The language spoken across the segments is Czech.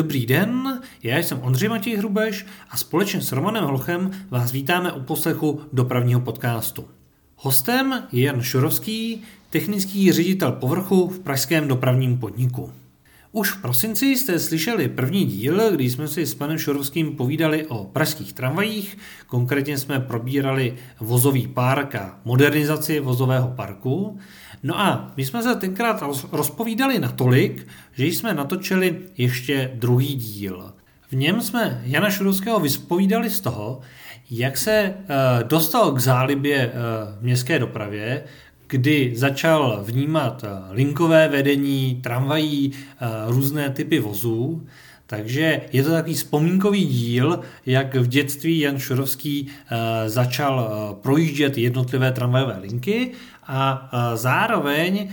Dobrý den, já jsem Ondřej Matěj Hrubeš a společně s Romanem Holchem vás vítáme u poslechu dopravního podcastu. Hostem je Jan Šurovský, technický ředitel povrchu v pražském dopravním podniku. Už v prosinci jste slyšeli první díl, kdy jsme si s panem Šurovským povídali o pražských tramvajích, konkrétně jsme probírali vozový park a modernizaci vozového parku. No a my jsme se tenkrát rozpovídali natolik, že jsme natočili ještě druhý díl. V něm jsme Jana Šurovského vyspovídali z toho, jak se eh, dostal k zálibě eh, městské dopravě, kdy začal vnímat eh, linkové vedení, tramvají, různé typy vozů. Takže je to takový vzpomínkový díl, jak v dětství Jan Šurovský začal projíždět jednotlivé tramvajové linky a zároveň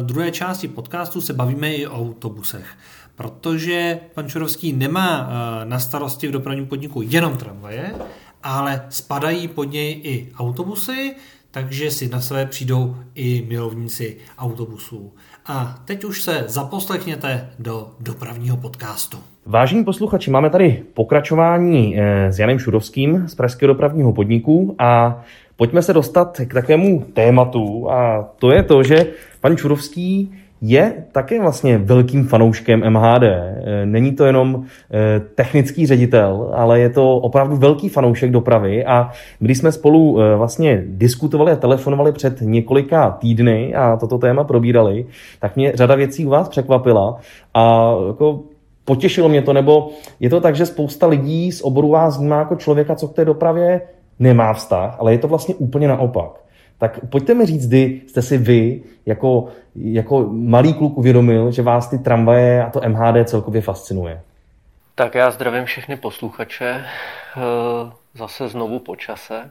v druhé části podcastu se bavíme i o autobusech protože pan Čurovský nemá na starosti v dopravním podniku jenom tramvaje, ale spadají pod něj i autobusy, takže si na své přijdou i milovníci autobusů. A teď už se zaposlechněte do dopravního podcastu. Vážení posluchači, máme tady pokračování eh, s Janem Šurovským z Pražského dopravního podniku a pojďme se dostat k takovému tématu a to je to, že pan Čurovský je také vlastně velkým fanouškem MHD. Eh, není to jenom eh, technický ředitel, ale je to opravdu velký fanoušek dopravy a když jsme spolu eh, vlastně diskutovali a telefonovali před několika týdny a toto téma probírali, tak mě řada věcí u vás překvapila a jako potěšilo mě to, nebo je to tak, že spousta lidí z oboru vás vnímá jako člověka, co k té dopravě nemá vztah, ale je to vlastně úplně naopak. Tak pojďte mi říct, kdy jste si vy jako, jako malý kluk uvědomil, že vás ty tramvaje a to MHD celkově fascinuje. Tak já zdravím všechny posluchače, eh, zase znovu po čase.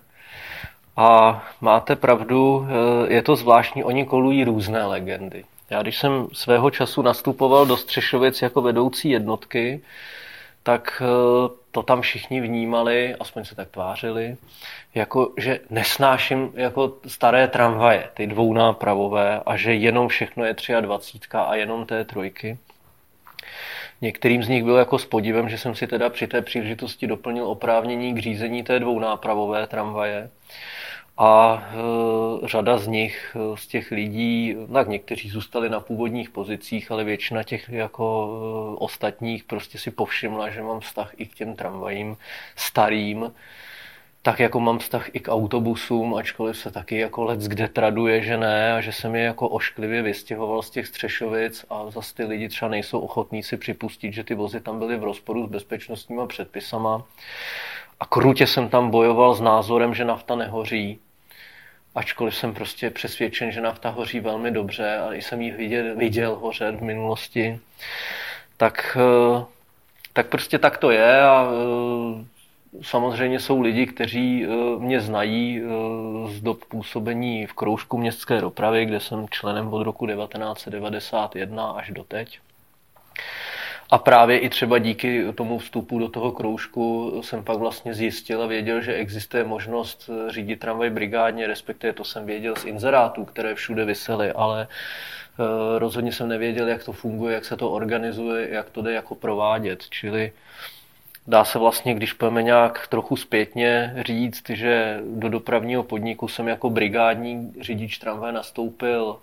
A máte pravdu, eh, je to zvláštní, oni kolují různé legendy. Já když jsem svého času nastupoval do Střešovic jako vedoucí jednotky, tak eh, to tam všichni vnímali, aspoň se tak tvářili, jako že nesnáším jako staré tramvaje, ty dvounápravové a že jenom všechno je 23 a jenom té trojky. Některým z nich bylo jako s podivem, že jsem si teda při té příležitosti doplnil oprávnění k řízení té dvounápravové tramvaje. A e, řada z nich, e, z těch lidí, tak někteří zůstali na původních pozicích, ale většina těch jako e, ostatních prostě si povšimla, že mám vztah i k těm tramvajím starým, tak jako mám vztah i k autobusům, ačkoliv se taky jako let kde traduje, že ne a že jsem je jako ošklivě vystěhoval z těch Střešovic a zase ty lidi třeba nejsou ochotní si připustit, že ty vozy tam byly v rozporu s bezpečnostníma předpisama. A krutě jsem tam bojoval s názorem, že nafta nehoří, ačkoliv jsem prostě přesvědčen, že nafta hoří velmi dobře a i jsem ji viděl, viděl hořet v minulosti, tak, eh, tak prostě tak to je a eh, samozřejmě jsou lidi, kteří eh, mě znají z dob působení v kroužku městské dopravy, kde jsem členem od roku 1991 až do teď. A právě i třeba díky tomu vstupu do toho kroužku jsem pak vlastně zjistil a věděl, že existuje možnost řídit tramvaj brigádně, respektive to jsem věděl z inzerátů, které všude vysely, ale eh, rozhodně jsem nevěděl, jak to funguje, jak se to organizuje, jak to jde jako provádět. Čili dá se vlastně, když pojeme nějak trochu zpětně říct, že do dopravního podniku jsem jako brigádní řidič tramvaje nastoupil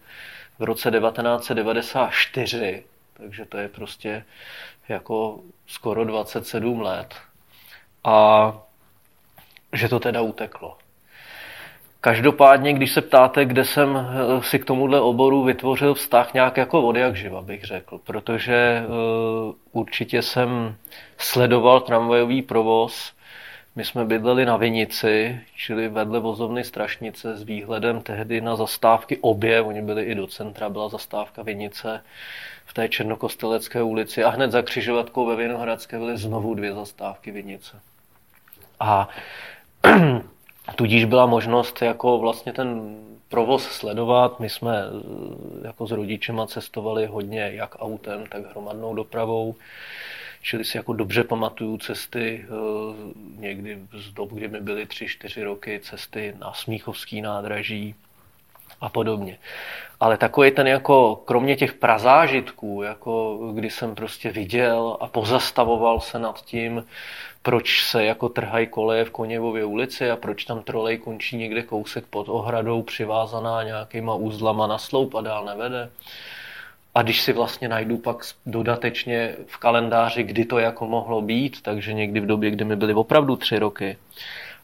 v roce 1994 takže to je prostě jako skoro 27 let. A že to teda uteklo. Každopádně, když se ptáte, kde jsem eh, si k tomuhle oboru vytvořil vztah nějak jako od jak živa, bych řekl, protože uh, určitě jsem sledoval tramvajový provoz. My jsme bydleli na Vinici, čili vedle vozovny Strašnice s výhledem tehdy na zastávky obě, oni byli i do centra, byla zastávka Vinice v té Černokostelecké ulici a hned za křižovatkou ve Vinohradské byly znovu dvě zastávky Vinice. A tudíž byla možnost jako vlastně ten provoz sledovat. My jsme eh, jako s rodičema cestovali hodně jak autem, tak hromadnou dopravou. Čili si jako dobře pamatuju cesty eh, někdy z dob, kdy mi byly 3-4 roky, cesty na Smíchovský nádraží, a podobně. Ale takový ten jako, kromě těch prazážitků, jako kdy jsem prostě viděl a pozastavoval se nad tím, proč se jako trhají koleje v Koněvově ulici a proč tam trolej končí někde kousek pod ohradou přivázaná nějakýma úzlama na sloup a dál nevede. A když si vlastně najdu pak dodatečně v kalendáři, kdy to jako mohlo být, takže někdy v době, kdy mi byly opravdu tři roky.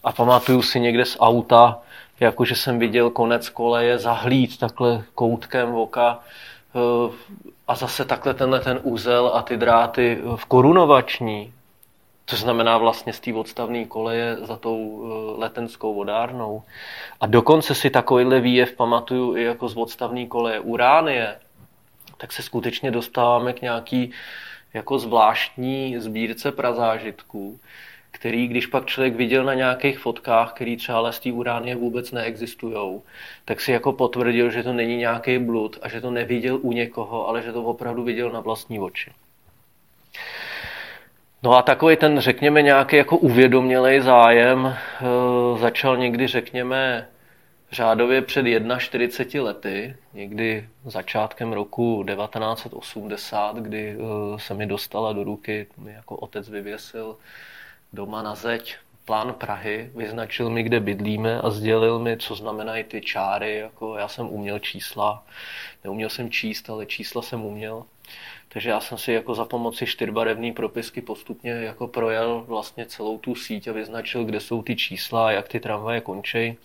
A pamatuju si někde z auta, jakože jsem viděl konec koleje zahlít takhle koutkem oka eh, a zase takhle tenhle ten úzel a ty dráty v korunovační, to znamená vlastně z té odstavné koleje za tou eh, letenskou vodárnou. A dokonce si takovýhle výjev pamatuju i jako z odstavné koleje Uránie, tak se skutečně dostáváme k nějaký jako zvláštní sbírce prazážitků, který, když pak člověk viděl na nějakých fotkách, který třeba z té uránie vůbec neexistují, tak si jako potvrdil, že to není nějaký blud a že to neviděl u někoho, ale že to opravdu viděl na vlastní oči. No a takový ten, řekněme, nějaký jako uvědomělej zájem e, začal někdy, řekněme, řádově před 41 lety, někdy začátkem roku 1980, kdy e, se mi dostala do ruky, mi jako otec vyvěsil doma na zeď plán Prahy, vyznačil mi, kde bydlíme a sdělil mi, co znamenají ty čáry. Jako já jsem uměl čísla, neuměl jsem číst, ale čísla jsem uměl. Takže já jsem si jako za pomoci čtyřbarevné propisky postupně jako projel vlastně celou tu síť a vyznačil, kde jsou ty čísla a jak ty tramvaje končí.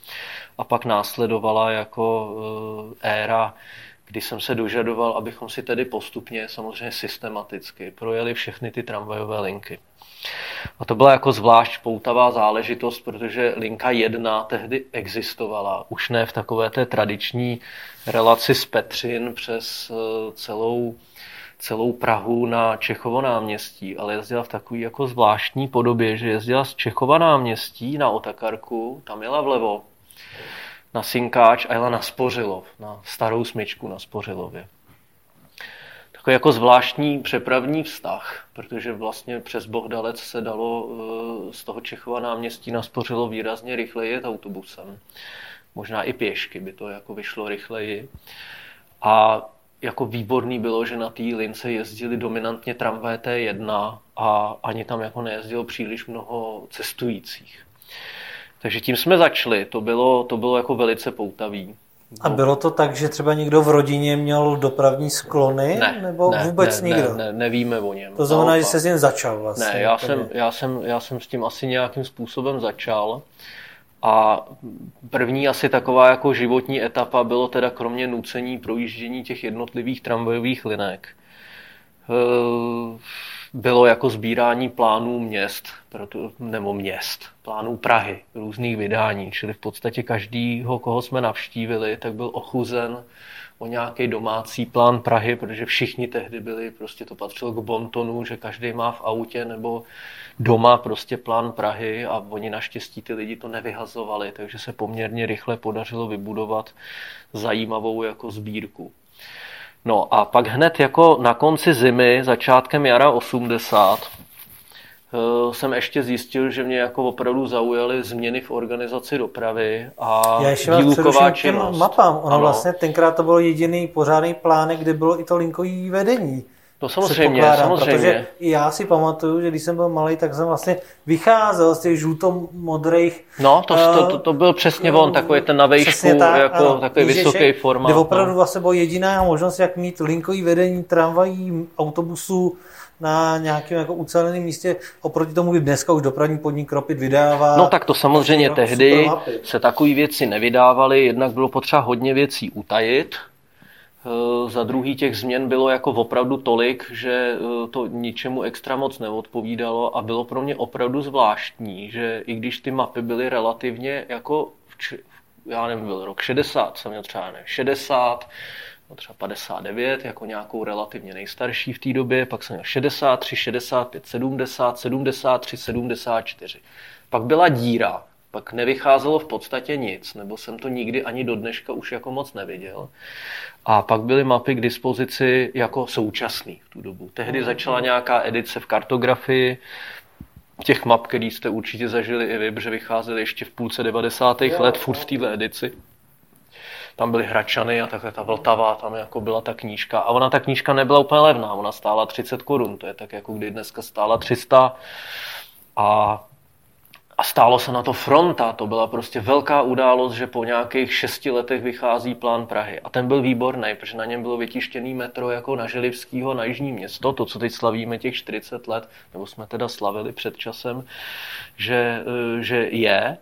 A pak následovala jako eh, éra, kdy jsem se dožadoval, abychom si tedy postupně, samozřejmě systematicky, projeli všechny ty tramvajové linky. A to byla jako zvlášť poutavá záležitost, protože linka 1 tehdy existovala, už ne v takové té tradiční relaci z Petřin přes eh, celou celou Prahu na Čechovo náměstí, ale jezdila v takové jako zvláštní podobě, že jezdila z Čechova náměstí na Otakarku, tam jela vlevo, na Synkáč a jela na Spořilov, na starou smyčku na Spořilově. Takový jako zvláštní přepravní vztah, protože vlastně přes Bohdalec se dalo eh, z toho Čechova náměstí na Spořilov výrazně rychleji jet autobusem. Možná i pěšky by to jako vyšlo rychleji. A jako výborný bylo, že na té lince jezdili dominantně tramvaje T1 a ani tam jako nejezdilo příliš mnoho cestujících. Takže tím jsme začali, to bylo, to bylo jako velice poutavý. A bylo to tak, že třeba někdo v rodině měl dopravní sklony, ne, nebo ne, vůbec ne, nikdo? Ne, ne, nevíme o něm. To znamená, že se s ním začal vlastně. Ne, já jsem, já, jsem, já jsem s tím asi nějakým způsobem začal. A první asi taková jako životní etapa bylo teda kromě nucení projíždění těch jednotlivých tramvajových linek. Eh, bylo jako sbírání plánů měst, nebo měst, plánů Prahy, různých vydání, čili v podstatě každýho, koho jsme navštívili, tak byl ochuzen o nějaký domácí plán Prahy, protože všichni tehdy byli, prostě to patřilo k bontonu, že každý má v autě nebo doma prostě plán Prahy a oni naštěstí ty lidi to nevyhazovali, takže se poměrně rychle podařilo vybudovat zajímavou jako sbírku. No a pak hned jako na konci zimy, začátkem jara 80, eh, jsem ještě zjistil, že mě jako opravdu zaujaly změny v organizaci dopravy a Já ještě výluková činnost. mapám. Ono ano. vlastně tenkrát to bylo jediný pořádný plán, kde bylo i to linkový vedení. No samozřejmě, samozřejmě. Protože já si pamatuju, že když jsem byl malý, tak jsem vlastně vycházel z těch žluto-modrých. No, to, to, to, to byl přesně on, takový ten na vejšku, tak, jako ano, takový vysoký formát. Kde opravdu no. vlastně byla jediná možnost, jak mít linkový vedení tramvají, autobusů na nějakém jako uceleném místě. Oproti tomu, kdy dneska už dopravní podnik Ropit vydává. No tak to samozřejmě tehdy se takové věci nevydávaly, jednak bylo potřeba hodně věcí utajit, Eh, za druhý těch změn bylo jako opravdu tolik, že eh, to ničemu extra moc neodpovídalo a bylo pro mě opravdu zvláštní, že i když ty mapy byly relativně jako, v, já nevím, byl rok 60, jsem měl třeba ne, 60, no třeba 59, jako nějakou relativně nejstarší v té době, pak jsem měl 63, 65, 70, 73, 74. Pak byla díra, pak nevycházelo v podstatě nic, nebo jsem to nikdy ani do dneška už jako moc neviděl. A pak byly mapy k dispozici jako současný v tu dobu. Tehdy začala nějaká edice v kartografii, těch map, který jste určitě zažili i vy, protože vycházely ještě v půlce 90. let, furt v téhle edici. Tam byly Hračany a takhle ta Vltava, tam jako byla ta knížka. A ona ta knížka nebyla úplně levná, ona stála 30 korun, to je tak jako kdy dneska stála 300. A a stálo se na to fronta, to byla prostě velká událost, že po nějakých šesti letech vychází plán Prahy. A ten byl výborný, protože na něm bylo vytištěný metro jako na Želivskýho na Jižní město, to, co teď slavíme těch 40 let, nebo jsme teda slavili před časem, že, eh, že je.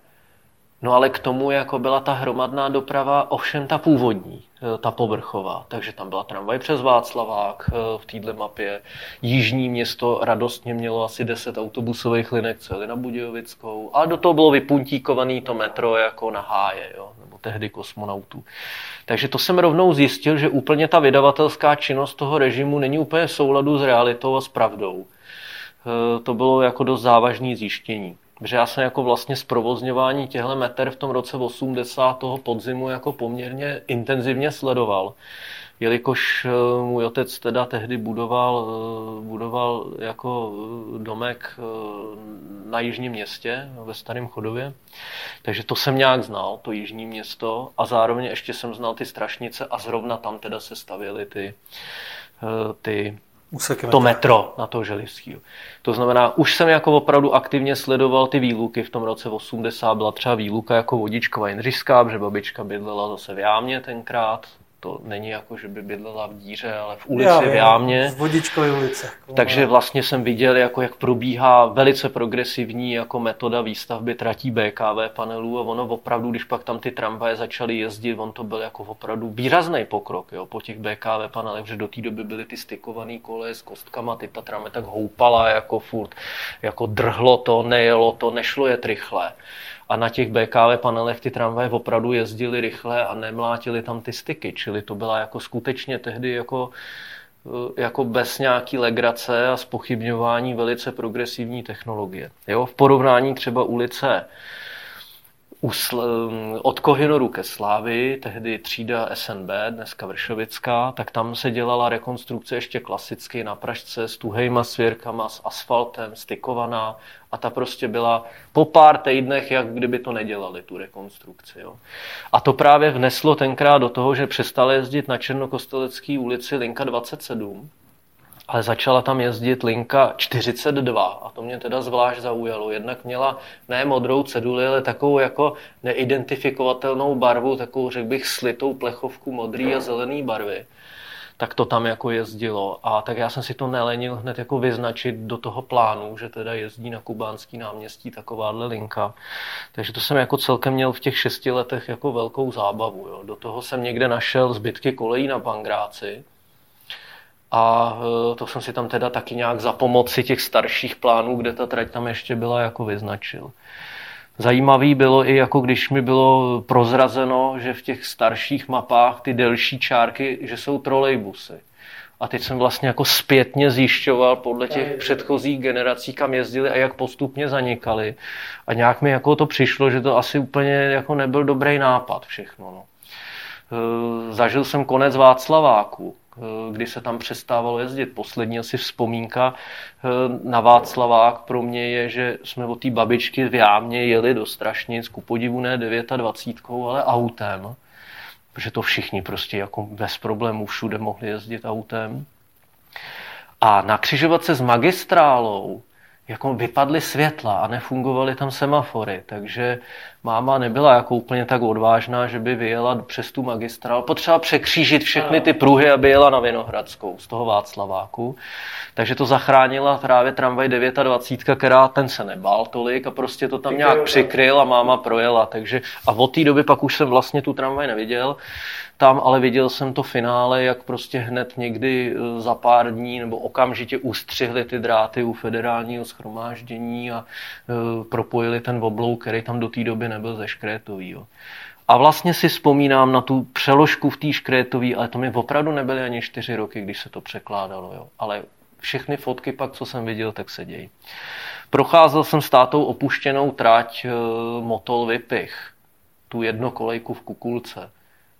No ale k tomu jako byla ta hromadná doprava, ovšem ta původní, eh, ta povrchová. Takže tam byla tramvaj přes Václavák eh, v téhle mapě. Jižní město radostně mělo asi 10 autobusových linek, co jeli na Budějovickou. A do toho bylo vypuntíkovaný to metro jako na háje, jo, nebo tehdy kosmonautů. Takže to jsem rovnou zjistil, že úplně ta vydavatelská činnost toho režimu není úplně v souladu s realitou a s pravdou. Eh, to bylo jako dost závažné zjištění. Protože já jsem jako vlastně zprovozňování těchto meter v tom roce 80. toho podzimu jako poměrně intenzivně sledoval. Jelikož eh, můj otec teda tehdy budoval, eh, budoval jako eh, domek na jižním městě, ve Starém Chodově, takže to jsem nějak znal, to jižní město a zároveň ještě jsem znal ty strašnice a zrovna tam teda se stavěly ty, ty Úseky to metro na toho Želivského. To znamená, už jsem jako opravdu aktivně sledoval ty výluky. V tom roce 80 byla třeba výluka jako vodičková Jindřišská, protože babička bydlela zase v Jámě tenkrát, to není jako, že by bydlela v díře, ale v ulici Já, v Jámě. V Vodičkové ulice. Takže vlastně jsem viděl, jako, jak probíhá velice progresivní jako metoda výstavby tratí BKV panelů a ono opravdu, když pak tam ty tramvaje začaly jezdit, on to byl jako opravdu výrazný pokrok jo, po těch BKV panelech, že do té doby byly ty stykované koleje s kostkama, ty ta tramvaj tak houpala jako furt, jako drhlo to, nejelo to, nešlo je rychle a na těch BKV panelech ty tramvaje opravdu jezdily rychle a nemlátily tam ty styky, čili to byla jako skutečně tehdy jako eh, jako bez nějaký legrace a spochybňování velice progresivní technologie. Jo, v porovnání třeba ulice od Kohinoru ke Slávy, tehdy třída SNB, dneska Vršovická, tak tam se dělala rekonstrukce ještě klasicky na Pražce s tuhejma svěrkama, s asfaltem, stykovaná a ta prostě byla po pár týdnech, jak kdyby to nedělali, tu rekonstrukci. Jo. A to právě vneslo tenkrát do toho, že přestali jezdit na Černokostelecké ulici linka 27, ale začala tam jezdit linka 42 a to mě teda zvlášť zaujalo. Jednak měla ne modrou ceduli, ale takovou jako neidentifikovatelnou barvu, takovou, řekl bych, slitou plechovku modrý a zelený barvy tak to tam jako jezdilo. A tak já jsem si to nelenil hned jako vyznačit do toho plánu, že teda jezdí na kubánský náměstí takováhle linka. Takže to jsem jako celkem měl v těch šesti letech jako velkou zábavu. Jo. Do toho jsem někde našel zbytky kolejí na Pangráci, a e, to jsem si tam teda taky nějak za pomoci těch starších plánů, kde ta trať tam ještě byla, jako vyznačil. Zajímavý bylo i jako když mi bylo prozrazeno, že v těch starších mapách ty delší čárky, že jsou trolejbusy. A teď jsem vlastně jako zpětně zjišťoval podle těch předchozích generací, kam jezdili a jak postupně zanikali. A nějak mi jako to přišlo, že to asi úplně jako nebyl dobrý nápad všechno. No. E, zažil jsem konec Václaváku, kdy se tam přestávalo jezdit. Poslední asi vzpomínka eh, na Václavák pro mě je, že jsme od té babičky v Jámě jeli do Strašnic, ku podivu ne 29, ale autem, protože to všichni prostě jako bez problémů všude mohli jezdit autem. A na křižovatce s magistrálou jako vypadly světla a nefungovaly tam semafory, takže máma nebyla jako úplně tak odvážná, že by vyjela přes tu magistrál. Potřeba překřížit všechny ty pruhy, aby jela na Vinohradskou z toho Václaváku. Takže to zachránila právě tramvaj 29, která ten se nebál tolik a prostě to tam nějak přikryl a máma projela. Takže, a od té doby pak už jsem vlastně tu tramvaj neviděl tam, ale viděl jsem to finále, jak prostě hned někdy eh, za pár dní nebo okamžitě ustřihli ty dráty u federálního schromáždění a uh, propojili ten oblouk, který tam do té doby nebyl ze škrétový. Jo. A vlastně si vzpomínám na tu přeložku v té škrétový, ale to mi opravdu nebyly ani čtyři roky, když se to překládalo. Jo. Ale všechny fotky pak, co jsem viděl, tak se dějí. Procházel jsem s tátou opuštěnou trať uh, Motol Vypich, tu jednokolejku v Kukulce.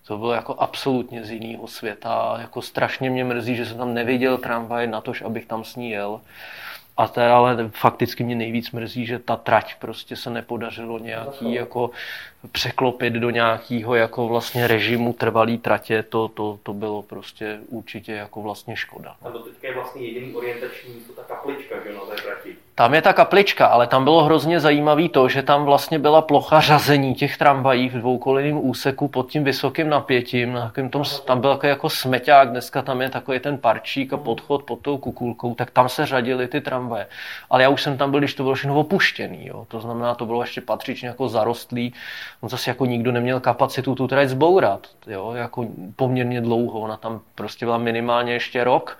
To bylo jako absolutně z jiného světa. Jako strašně mě mrzí, že jsem tam neviděl tramvaj na tož, abych tam s ní jel. a teda ale fakticky mě nejvíc mrzí, že ta trať prostě se nepodařilo nějaký jako překlopit do nějakého jako vlastně režimu trvalý tratě, to, to, to bylo prostě určitě jako vlastně škoda. A to teďka je vlastně jediný orientační, to ta kaplička, že na té trati. Tam je ta kaplička, ale tam bylo hrozně zajímavé to, že tam vlastně byla plocha řazení těch tramvají v dvoukolejném úseku pod tím vysokým napětím. Na tom, tam byl takový jako smeťák, dneska tam je takový ten parčík a podchod pod tou kukulkou, tak tam se řadily ty tramvaje. Ale já už jsem tam byl, když to bylo všechno opuštěný. Jo. To znamená, to bylo ještě patřičně jako zarostlý. On zase jako nikdo neměl kapacitu tu trať zbourat. Jo, jako poměrně dlouho. Ona tam prostě byla minimálně ještě rok,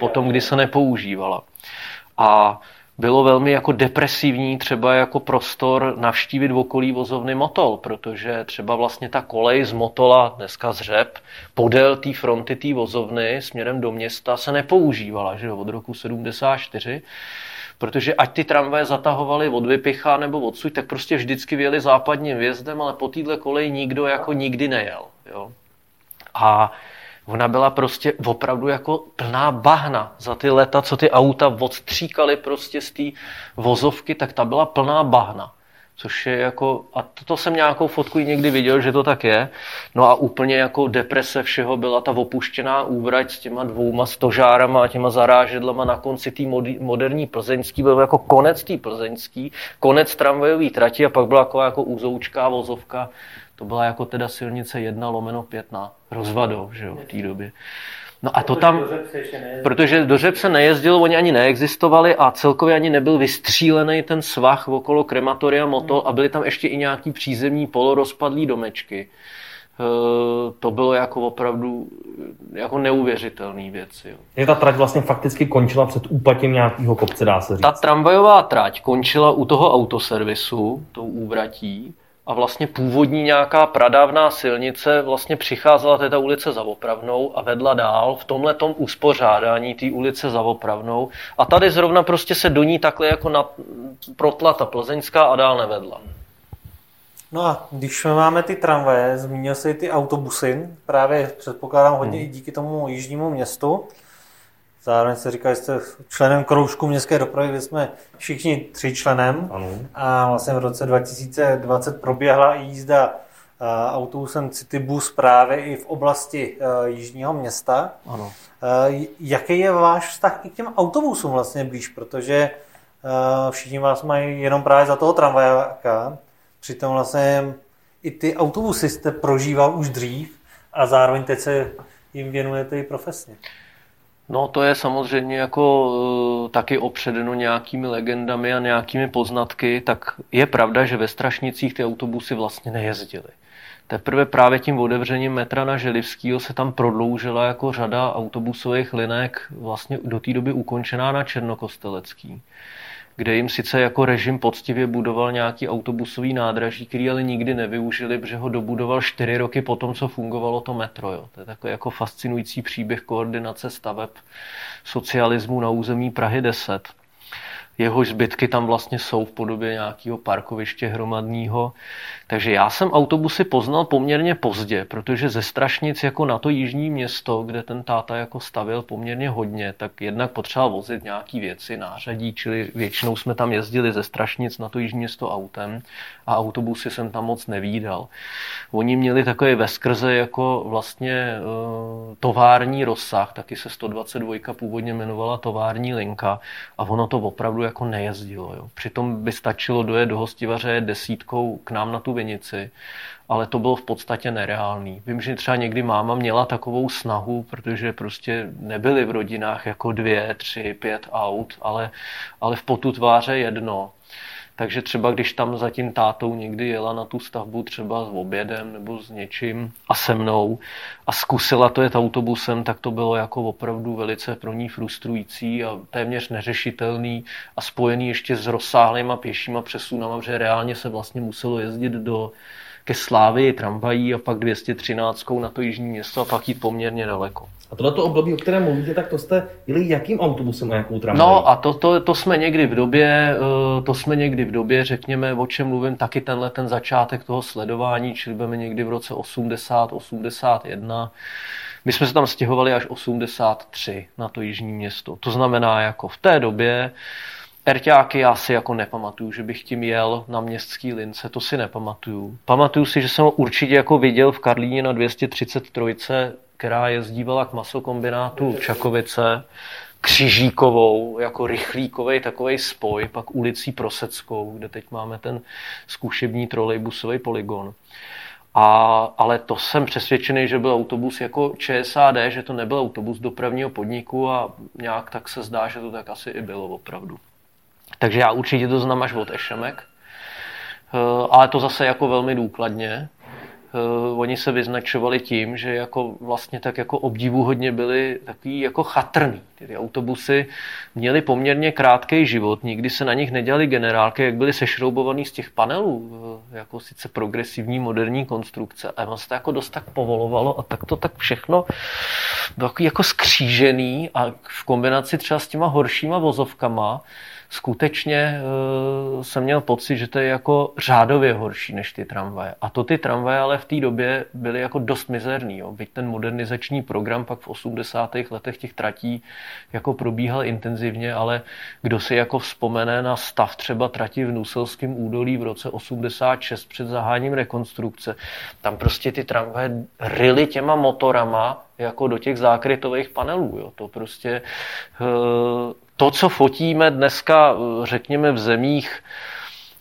potom, kdy se nepoužívala. A bylo velmi jako depresivní třeba jako prostor navštívit okolí vozovny Motol, protože třeba vlastně ta kolej z Motola, dneska z Řep, podél té fronty té vozovny směrem do města se nepoužívala, že od roku 74, protože ať ty tramvaje zatahovaly od Vypicha nebo odsud, tak prostě vždycky vyjeli západním vjezdem, ale po téhle koleji nikdo jako nikdy nejel. Jo? A Ona byla prostě opravdu jako plná bahna za ty leta, co ty auta odstříkaly prostě z té vozovky, tak ta byla plná bahna. Což je jako, a to, jsem nějakou fotku někdy viděl, že to tak je. No a úplně jako deprese všeho byla ta opuštěná úvrať s těma dvouma stožárama a těma zarážedlama na konci té moderní plzeňský, byl jako konec té plzeňský, konec tramvajové trati a pak byla jako, jako úzoučká vozovka to byla jako teda silnice 1 lomeno 5 na rozvadou, že jo, v té době. No a to tam, protože do Řep se nejezdilo, oni ani neexistovali a celkově ani nebyl vystřílený ten svah okolo krematoria Motol a byly tam ještě i nějaký přízemní polorozpadlý domečky. Eh, to bylo jako opravdu jako neuvěřitelný věci. Jo. Je ta trať vlastně fakticky končila před úpatím nějakého kopce, dá se říct? Ta tramvajová trať končila u toho autoservisu, tou úvratí, a vlastně původní nějaká pradávná silnice vlastně přicházela této ulice za Opravnou a vedla dál v tomhle tom uspořádání té ulice za Opravnou a tady zrovna prostě se do ní takhle jako na, protla ta plzeňská a dál nevedla. No a když máme ty tramvaje, zmínil se i ty autobusy, právě předpokládám hodně hmm. i díky tomu jižnímu městu, Zároveň se říká, že jste členem kroužku městské dopravy, kde jsme všichni tři členem. Ano. A vlastně v roce 2020 proběhla jízda autobusem Citybus právě i v oblasti jižního města. Ano. Jaký je váš vztah i k těm autobusům vlastně blíž? Protože všichni vás mají jenom právě za toho tramvajáka. Přitom vlastně i ty autobusy jste prožíval už dřív a zároveň teď se jim věnujete i profesně. No to je samozřejmě jako uh, taky opředeno nějakými legendami a nějakými poznatky, tak je pravda, že ve Strašnicích ty autobusy vlastně nejezdily. Teprve právě tím otevřením metra na Želivskýho se tam prodloužila jako řada autobusových linek vlastně do té doby ukončená na Černokostelecký kde jim sice jako režim poctivě budoval nějaký autobusový nádraží, který ale nikdy nevyužili, protože ho dobudoval čtyři roky po tom, co fungovalo to metro. Jo. To je takový jako fascinující příběh koordinace staveb socialismu na území Prahy 10 jehož zbytky tam vlastně jsou v podobě nějakého parkoviště hromadního. Takže já jsem autobusy poznal poměrně pozdě, protože ze Strašnic jako na to jižní město, kde ten táta jako stavil poměrně hodně, tak jednak potřeba vozit nějaký věci, nářadí, čili většinou jsme tam jezdili ze Strašnic na to jižní město autem a autobusy jsem tam moc nevídal. Oni měli takový veskrze jako vlastně uh, tovární rozsah, taky se 122 původně jmenovala tovární linka a ono to opravdu jako nejezdilo. Jo. Přitom by stačilo dojet do hostivaře desítkou k nám na tu vinici, ale to bylo v podstatě nereálný. Vím, že třeba někdy máma měla takovou snahu, protože prostě nebyly v rodinách jako dvě, tři, pět aut, ale, ale v potu tváře jedno. Takže třeba když tam za tím tátou někdy jela na tu stavbu třeba s obědem nebo s něčím a se mnou a zkusila to jet autobusem, tak to bylo jako opravdu velice pro ní frustrující a téměř neřešitelný a spojený ještě s rozsáhlýma pěšíma přesunama, že reálně se vlastně muselo jezdit do ke Slávii tramvají a pak 213 na to jižní město a pak jít poměrně daleko. A tohleto období, o kterém mluvíte, tak to jste jeli jakým autobusem a jakou tramvají? No a to, to, to, jsme někdy v době, eh, to jsme někdy v době, řekněme, o čem mluvím, taky tenhle ten začátek toho sledování, čili budeme někdy v roce 80, 81. My jsme se tam stěhovali až 83 na to jižní město. To znamená, jako v té době Erťáky já si jako nepamatuju, že bych tím jel na městský lince, to si nepamatuju. Pamatuju si, že jsem ho určitě jako viděl v Karlíně na 233, která jezdívala k masokombinátu Čakovice, Křižíkovou, jako rychlíkový takový spoj, pak ulicí Proseckou, kde teď máme ten zkušební trolejbusový poligon. A, ale to jsem přesvědčený, že byl autobus jako ČSAD, že to nebyl autobus dopravního podniku a nějak tak se zdá, že to tak asi i bylo opravdu. Takže já určitě to znám až od Ešemek, eh, ale to zase jako velmi důkladně. Uh, oni se vyznačovali tím, že jako vlastně tak jako obdivuhodně byli takový jako chatrný. Ty autobusy měly poměrně krátký život, nikdy se na nich nedělali generálky, jak byly sešroubovaný z těch panelů, uh, jako sice progresivní moderní konstrukce, ale se to jako dost tak povolovalo a tak to tak všechno bylo jako skřížený a v kombinaci třeba s těma horšíma vozovkama, skutečně uh, jsem měl pocit, že to je jako řádově horší než ty tramvaje. A to ty tramvaje ale v té době byly jako dost mizerný. Jo. Byť ten modernizační program pak v 80. letech těch tratí jako probíhal intenzivně, ale kdo si jako vzpomene na stav třeba trati v Nuselském údolí v roce 86 před zahájením rekonstrukce, tam prostě ty tramvaje ryly těma motorama jako do těch zákrytových panelů. Jo. To prostě uh, to, co fotíme dneska, řekněme, v zemích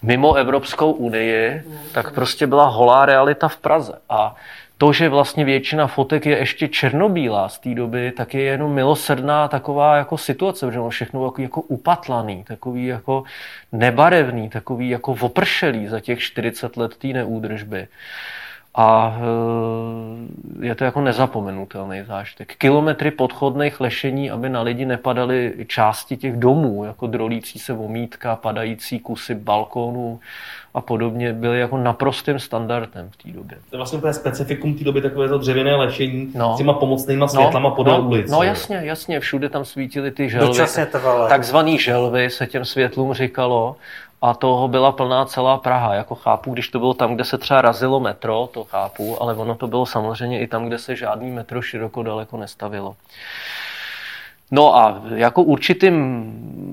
mimo Evropskou unii, tak prostě byla holá realita v Praze. A to, že vlastně většina fotek je ještě černobílá z té doby, tak je jenom milosrdná taková jako situace, protože všechno jako, jako upatlaný, takový jako nebarevný, takový jako opršelý za těch 40 let té neúdržby. A eh, je to jako nezapomenutelný zážitek. Kilometry podchodných lešení, aby na lidi nepadaly části těch domů, jako drolící se vomítka, padající kusy balkónů a podobně, byly jako naprostým standardem v té době. To je vlastně úplně specifikum té doby, takové to dřevěné lešení no. s těma pomocnýma světlama no, podél no, ulic. No jasně, jasně, všude tam svítily ty želvy. Takzvaný želvy se těm světlům říkalo a toho byla plná celá Praha. Jako chápu, když to bylo tam, kde se třeba razilo metro, to chápu, ale ono to bylo samozřejmě i tam, kde se žádný metro široko daleko nestavilo. No a jako určitým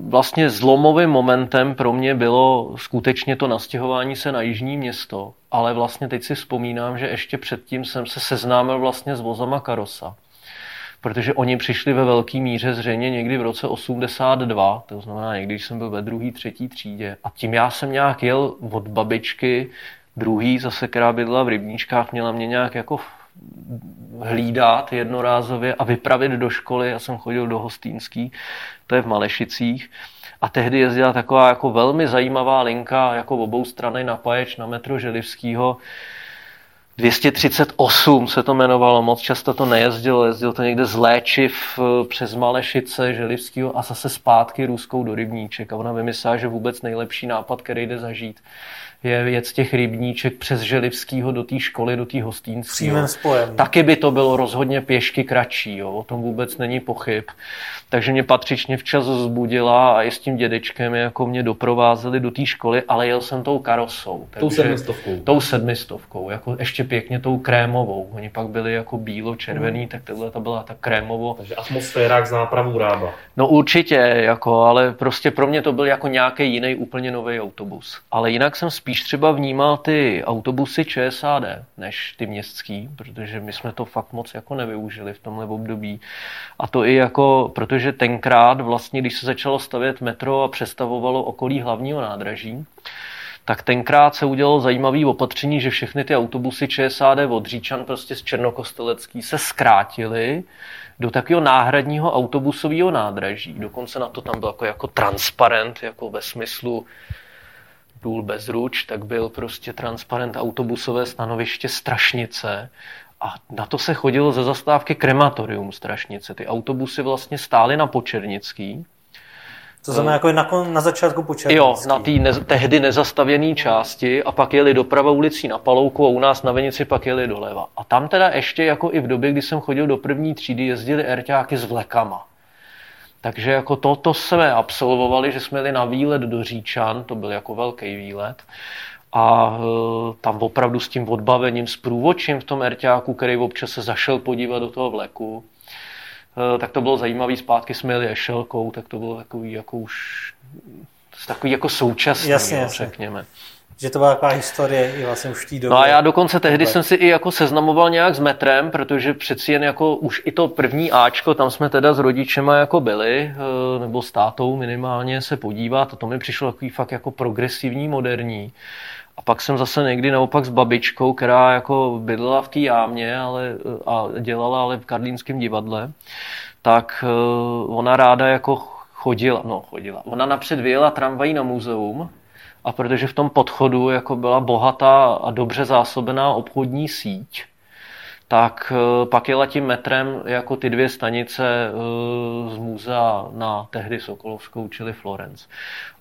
vlastně zlomovým momentem pro mě bylo skutečně to nastěhování se na jižní město, ale vlastně teď si vzpomínám, že ještě předtím jsem se seznámil vlastně s vozama Karosa protože oni přišli ve velké míře zřejmě někdy v roce 82, to znamená někdy, když jsem byl ve druhé, třetí třídě. A tím já jsem nějak jel od babičky, druhý zase, která bydla v Rybníčkách, měla mě nějak jako hlídat jednorázově a vypravit do školy. Já jsem chodil do Hostýnský, to je v Malešicích. A tehdy jezdila taková jako velmi zajímavá linka, jako obou strany napáječ na metro Želivského, 238 se to jmenovalo, moc často to nejezdilo, jezdilo to někde z Léčiv eh, přes Malešice, Želivského a zase zpátky Ruskou do Rybníček. A ona vymyslela, že vůbec nejlepší nápad, který jde zažít, je věc těch rybníček přes Želivskýho do té školy, do té hostínské. Taky by to bylo rozhodně pěšky kratší, jo? o tom vůbec není pochyb. Takže mě patřičně včas zbudila a i s tím dědečkem jako mě doprovázeli do té školy, ale jel jsem tou karosou. Tou sedmistovkou. Tou sedmistovkou, jako ještě pěkně tou krémovou. Oni pak byli jako bílo-červený, mm. tak tohle to byla ta krémovo. Takže atmosféra z nápravu rába. No určitě, jako, ale prostě pro mě to byl jako nějaký jiný úplně nový autobus. Ale jinak jsem spíš spíš třeba vnímal ty autobusy ČSAD než ty městský, protože my jsme to fakt moc jako nevyužili v tomhle období. A to i jako, protože tenkrát vlastně, když se začalo stavět metro a přestavovalo okolí hlavního nádraží, tak tenkrát se udělalo zajímavé opatření, že všechny ty autobusy ČSAD od Říčan prostě z Černokostelecký se zkrátily do takového náhradního autobusového nádraží. Dokonce na to tam byl jako, jako transparent, jako ve smyslu důl bez ruč, tak byl prostě transparent autobusové stanoviště Strašnice a na to se chodilo ze zastávky krematorium Strašnice. Ty autobusy vlastně stály na Počernický. To znamená jako na, na začátku Počernický. Jo, na té ne, tehdy nezastavěné části a pak jeli doprava ulicí na Palouku a u nás na Venici pak jeli doleva. A tam teda ještě jako i v době, kdy jsem chodil do první třídy, jezdili erťáky s vlekama. Takže jako toto jsme absolvovali, že jsme jeli na výlet do Říčan, to byl jako velký výlet. A e, tam opravdu s tím odbavením, s průvočím v tom erťáku, který občas se zašel podívat do toho vleku, e, tak to bylo zajímavé. Zpátky jsme jeli ešelkou, tak to bylo takový jako už takový jako současný, Jasně, jo, jasně. řekněme. Že to byla taková historie i vlastně už v té době. No a já dokonce tehdy jsem si i jako seznamoval nějak s metrem, protože přeci jen jako už i to první Ačko, tam jsme teda s rodičema jako byli, eh, nebo s tátou minimálně se podívat a to mi přišlo takový fakt jako progresivní, moderní. A pak jsem zase někdy naopak s babičkou, která jako bydlela v té jámě ale, a dělala ale v Karlínském divadle, tak eh, ona ráda jako chodila, no chodila, ona napřed vyjela tramvají na muzeum a protože v tom podchodu jako byla bohatá a dobře zásobená obchodní síť, tak eh, pak jela tím metrem jako ty dvě stanice eh, z muzea na tehdy Sokolovskou, čili Florence.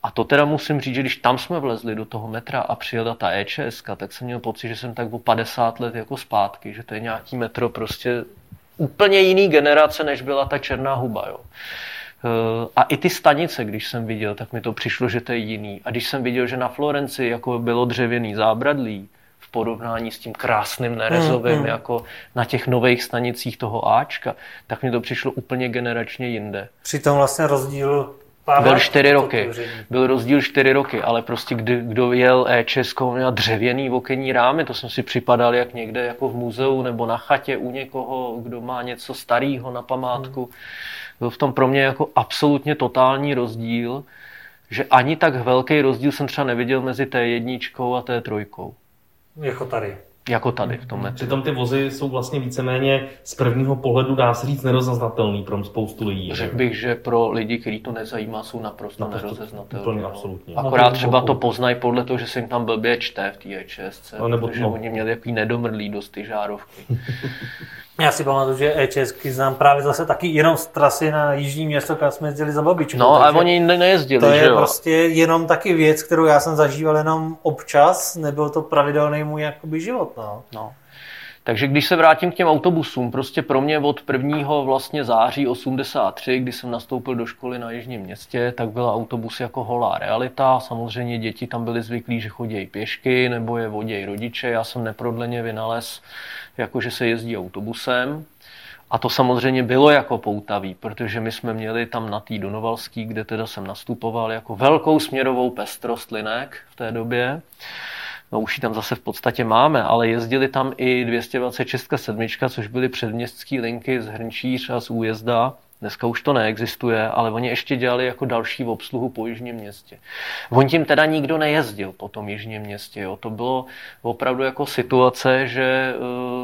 A to teda musím říct, že když tam jsme vlezli do toho metra a přijela ta EČS, tak jsem měl pocit, že jsem tak o 50 let jako zpátky, že to je nějaký metro prostě úplně jiný generace, než byla ta černá huba. Jo. Eh, A i ty stanice, když jsem viděl, tak mi to přišlo, že to je jiný. A když jsem viděl, že na Florenci jako bylo dřevěný zábradlí v porovnání s tím krásným nerezovým, Mm, mm. jako na těch nových stanicích toho Ačka, tak mi to přišlo úplně generačně jinde. Přitom vlastně rozdíl pár Byl čtyři roky. Byl rozdíl čtyři roky, ale prostě kdy, kdo jel E6, měl dřevěný okenní rámy, to jsem si připadal jak někde jako v muzeu nebo na chatě u někoho, kdo má něco starého na památku. Byl v tom pro mě jako absolutně totální rozdíl, že ani tak velký rozdíl jsem třeba neviděl mezi té jedničkou a té trojkou. Jako tady. Jako tady v tom metru. Přitom ty vozy jsou vlastně víceméně z prvního pohledu, dá se říct, nerozaznatelný pro spoustu lidí. že? Řekl bych, že pro lidi, kteří to nezajímá, jsou naprosto, Naprosto, nerozeznatelní. úplně no. absolutně. Akorát třeba to poznají podle toho, že se jim tam blbě čte v té E6, No, nebo- protože no. oni měli jaký nedomrlý dost ty žárovky. Já si pamatuju, že E6 znám právě zase taky jenom z trasy na jižní město, kam jsme jezdili za babičkou. No, ale oni ne- nejezdili, To že je jo? prostě jenom taky věc, kterou já jsem zažíval jenom občas, nebyl to pravidelný můj jakoby život. No. No. Takže když se vrátím k těm autobusům, prostě pro mě od 1. vlastně září 83, kdy jsem nastoupil do školy na Jižním městě, tak byla autobus jako holá realita. Samozřejmě děti tam byly zvyklí, že chodí pěšky nebo je vodějí rodiče. Já jsem neprodleně vynalez, jako že se jezdí autobusem. A to samozřejmě bylo jako poutavý, protože my jsme měli tam na té Donovalský, kde teda jsem nastupoval, jako velkou směrovou pestrost linek v té době. No už ji tam zase v podstatě máme, ale jezdili tam i 226 7, což byly předměstské linky z Hrnčíř a z Újezda. Dneska už to neexistuje, ale oni ještě dělali jako další obsluhu po Jižním městě. On tím teda nikdo nejezdil po tom Jižním městě. Jo. To bylo opravdu jako situace, že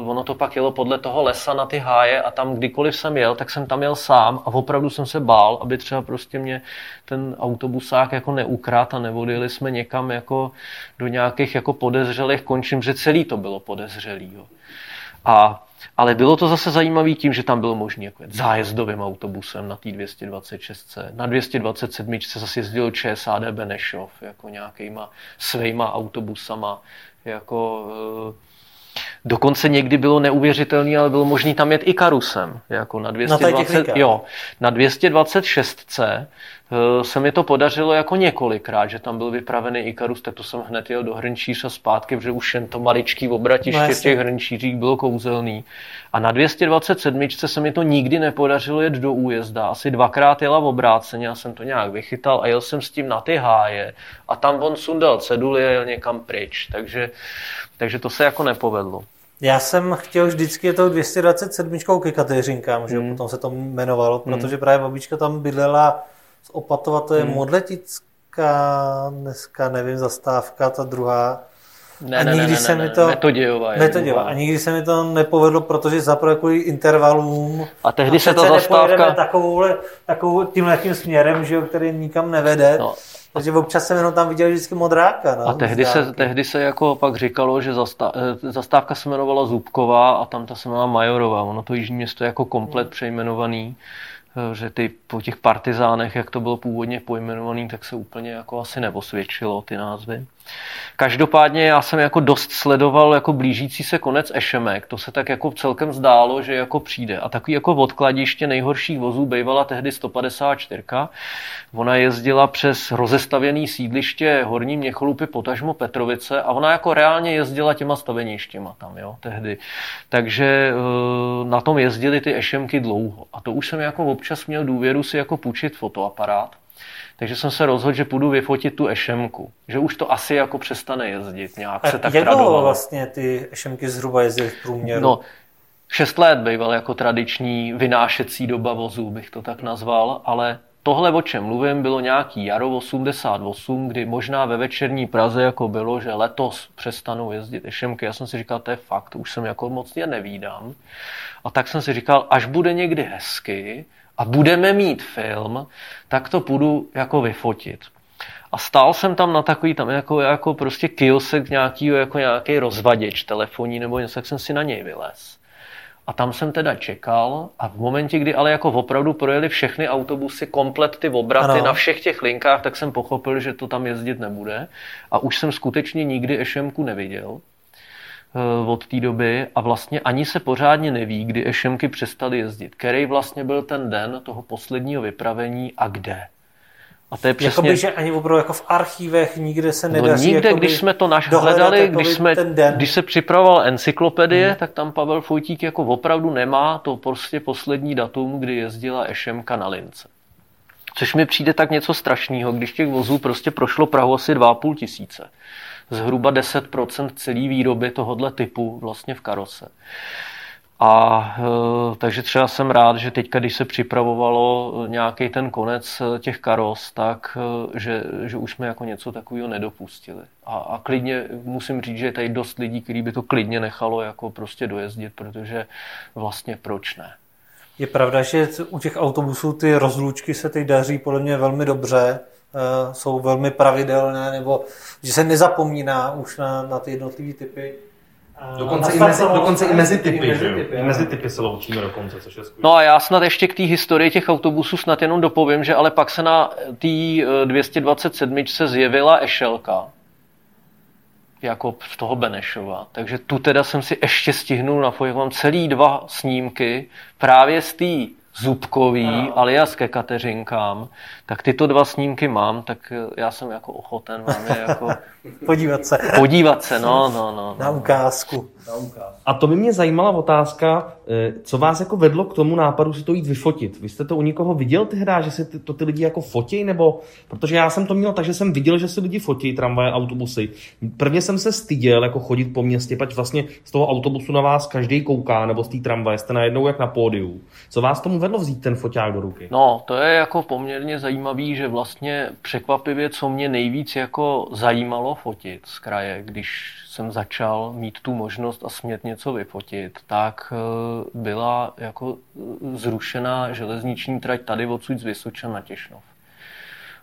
uh, ono to pak jelo podle toho lesa na ty háje a tam kdykoliv jsem jel, tak jsem tam jel sám a opravdu jsem se bál, aby třeba prostě mě ten autobusák jako neukrát a nevodili jsme někam jako do nějakých jako podezřelých končin, že celý to bylo podezřelý. Jo. A ale bylo to zase zajímavé tím, že tam bylo možné jako jet zájezdovým autobusem na té 226. Na 227. se zase jezdil ČSAD Benešov, jako nějakýma svýma autobusama. Jako, eh, dokonce někdy bylo neuvěřitelné, ale bylo možné tam jet i karusem. Jako na, 220, technika. jo, na 226 eh, se mi to podařilo jako několikrát, že tam byl vypravený Ikarus, tak to jsem hned jel do Hrnčíř a zpátky, protože už jen to maličký obratiště No v těch Hrnčířích bylo kouzelný. A na 227 se mi to nikdy nepodařilo jet do újezda. Asi dvakrát jela v obráceně, já jsem to nějak vychytal a jel jsem s tím na ty háje. A tam on sundal ceduly a jel někam pryč. Takže, takže to se jako nepovedlo. Já jsem chtěl vždycky tou 227 ke Kateřinkám, že Hmm. potom se to jmenovalo, protože právě babička tam bydlela z Opatova, to je Hmm. Modletická, dneska nevím, zastávka, ta druhá. Ne, A ne, nikdy ne, se ne, mi ne, to- Metodějová dělá. A nikdy se mi to nepovedlo, protože zaprvé kvůli intervalům. A tehdy se ta zastávka... Takovouhle, takovou tímhle tím směrem, že jo, který nikam nevede. No, Takže občas jsem jenom tam viděl vždycky modráka. No, A tehdy se, tehdy se jako pak říkalo, že zastá, eh, zastávka se jmenovala Zubková a tam ta se jmenovala Majorová. Ono to jižní město je jako komplet Hmm. přejmenovaný, eh, že ty po těch partizánech, jak to bylo původně pojmenovaný, tak se úplně jako asi neosvědčilo ty názvy. Každopádně já jsem jako dost sledoval jako blížící se konec Ešemek, to se tak jako celkem zdálo, že jako přijde. A takový jako odkladiště nejhorších vozů bývala tehdy 154. Ona jezdila přes rozestavěný sídliště Horní Měcholupy, potažmo Petrovice a ona jako reálně jezdila těma staveništěma tam, jo, tehdy. Takže eh, na tom jezdili ty Ešemky dlouho. A to už jsem jako občas měl důvěru si jako půjčit fotoaparát. Takže jsem se rozhodl, že půjdu vyfotit tu ešemku. Že už to asi jako přestane jezdit. Nějak A se tak jak dlouho tradovalo. vlastně ty ešemky zhruba jezdí v průměru? No, šest let býval jako tradiční vynášecí doba vozů, bych to tak nazval, ale tohle, o čem mluvím, bylo nějaký jaro 88, kdy možná ve večerní Praze jako bylo, že letos přestanou jezdit ešemky. Já jsem si říkal, to je fakt, už jsem jako moc je nevídám. A tak jsem si říkal, až bude někdy hezky a budeme mít film, tak to půjdu jako vyfotit. A stál jsem tam na takový, tam jako, jako prostě kiosek nějaký, jako nějaký rozvaděč telefonní nebo něco, tak jsem si na něj vylez. A tam jsem teda čekal a v momentě, kdy ale jako opravdu projeli všechny autobusy, komplet ty obraty Ano. na všech těch linkách, tak jsem pochopil, že to tam jezdit nebude. A už jsem skutečně nikdy Ešemku neviděl od té doby a vlastně ani se pořádně neví, kdy Ešemky přestaly jezdit. Který vlastně byl ten den toho posledního vypravení a kde. A to je přesně... Jakoby, že ani opravdu jako v archívech nikde se No nedaří nikde, jakoby když jsme to naš dohledat hledali, jakoby když, jsme, ten den. když se připravoval encyklopedie, hmm. tak tam Pavel Fojtík jako opravdu nemá to prostě poslední datum, kdy jezdila Ešemka na lince. Což mi přijde tak něco strašného, když těch vozů prostě prošlo Prahu asi 2,5 tisíce. Zhruba 10% celý výroby tohohle typu vlastně v karose. A e, takže třeba jsem rád, že teďka, když se připravovalo nějaký ten konec e, těch karos, tak e, že, že už jsme jako něco takového nedopustili. A, a klidně musím říct, že je tady dost lidí, který by to klidně nechalo jako prostě dojezdit, protože vlastně proč ne? Je pravda, že u těch autobusů ty rozlučky se teď daří podle mě velmi dobře, jsou velmi pravidelné, nebo že se nezapomíná už na, na ty jednotlivé typy. Dokonce, na i mezi, dokonce i mezi i typy, mezi že jo? typy, I ano. mezi typy se loučíme dokonce, což je skvělé. No a já snad ještě k té historii těch autobusů snad jenom dopovím, že ale pak se na té 227 se zjevila Ešelka, jako z toho Benešova. Takže tu teda jsem si ještě stihnul napojit. Mám celý dva snímky právě z té Zubkový, alias ke Kateřinkám, tak tyto dva snímky mám, tak já jsem jako ochoten vám je jako Podívat se podívat se, no, no, no. na ukázku. A to by mě zajímala otázka, eh, co vás jako vedlo k tomu nápadu si to jít vyfotit. Vy jste to u někoho viděl tehdy, že se ty, to ty lidi jako fotí, nebo protože já jsem to měl tak, že jsem viděl, že si lidi fotí tramvaje, autobusy. Prvně jsem se styděl jako chodit po městě, pač vlastně z toho autobusu na vás každý kouká, nebo z té tramvaje jste najednou jak na pódiu. Co vás tomu vedlo vzít ten foťák do ruky? No, to je jako poměrně zajímavý, že vlastně překvapivě, co mě nejvíc jako zajímalo fotit z kraje, když jsem začal mít tu možnost a smět něco vyfotit, tak eh, byla jako eh, zrušená železniční trať tady odsud z Vysočan na Těšnov.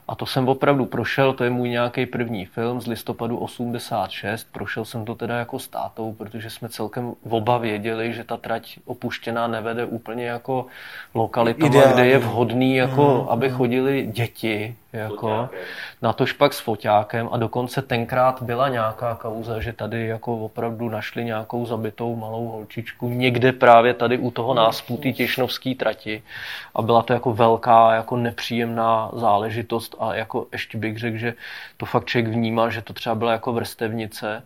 A to jsem opravdu prošel, to je můj nějaký první film z listopadu 86. Prošel jsem to teda jako s tátou, protože jsme celkem oba věděli, že ta trať opuštěná nevede úplně jako lokalitama, kde je vhodný, jako, Mhm, aby chodili děti. Jako, na tož pak s foťákem. A dokonce tenkrát byla nějaká kauza, že tady jako opravdu našli nějakou zabitou malou holčičku někde právě tady u toho náspu té těšnovské trati. A byla to jako velká, jako nepříjemná záležitost. A jako ještě bych řekl, že to fakt člověk vnímal, že to třeba byla jako vrstevnice,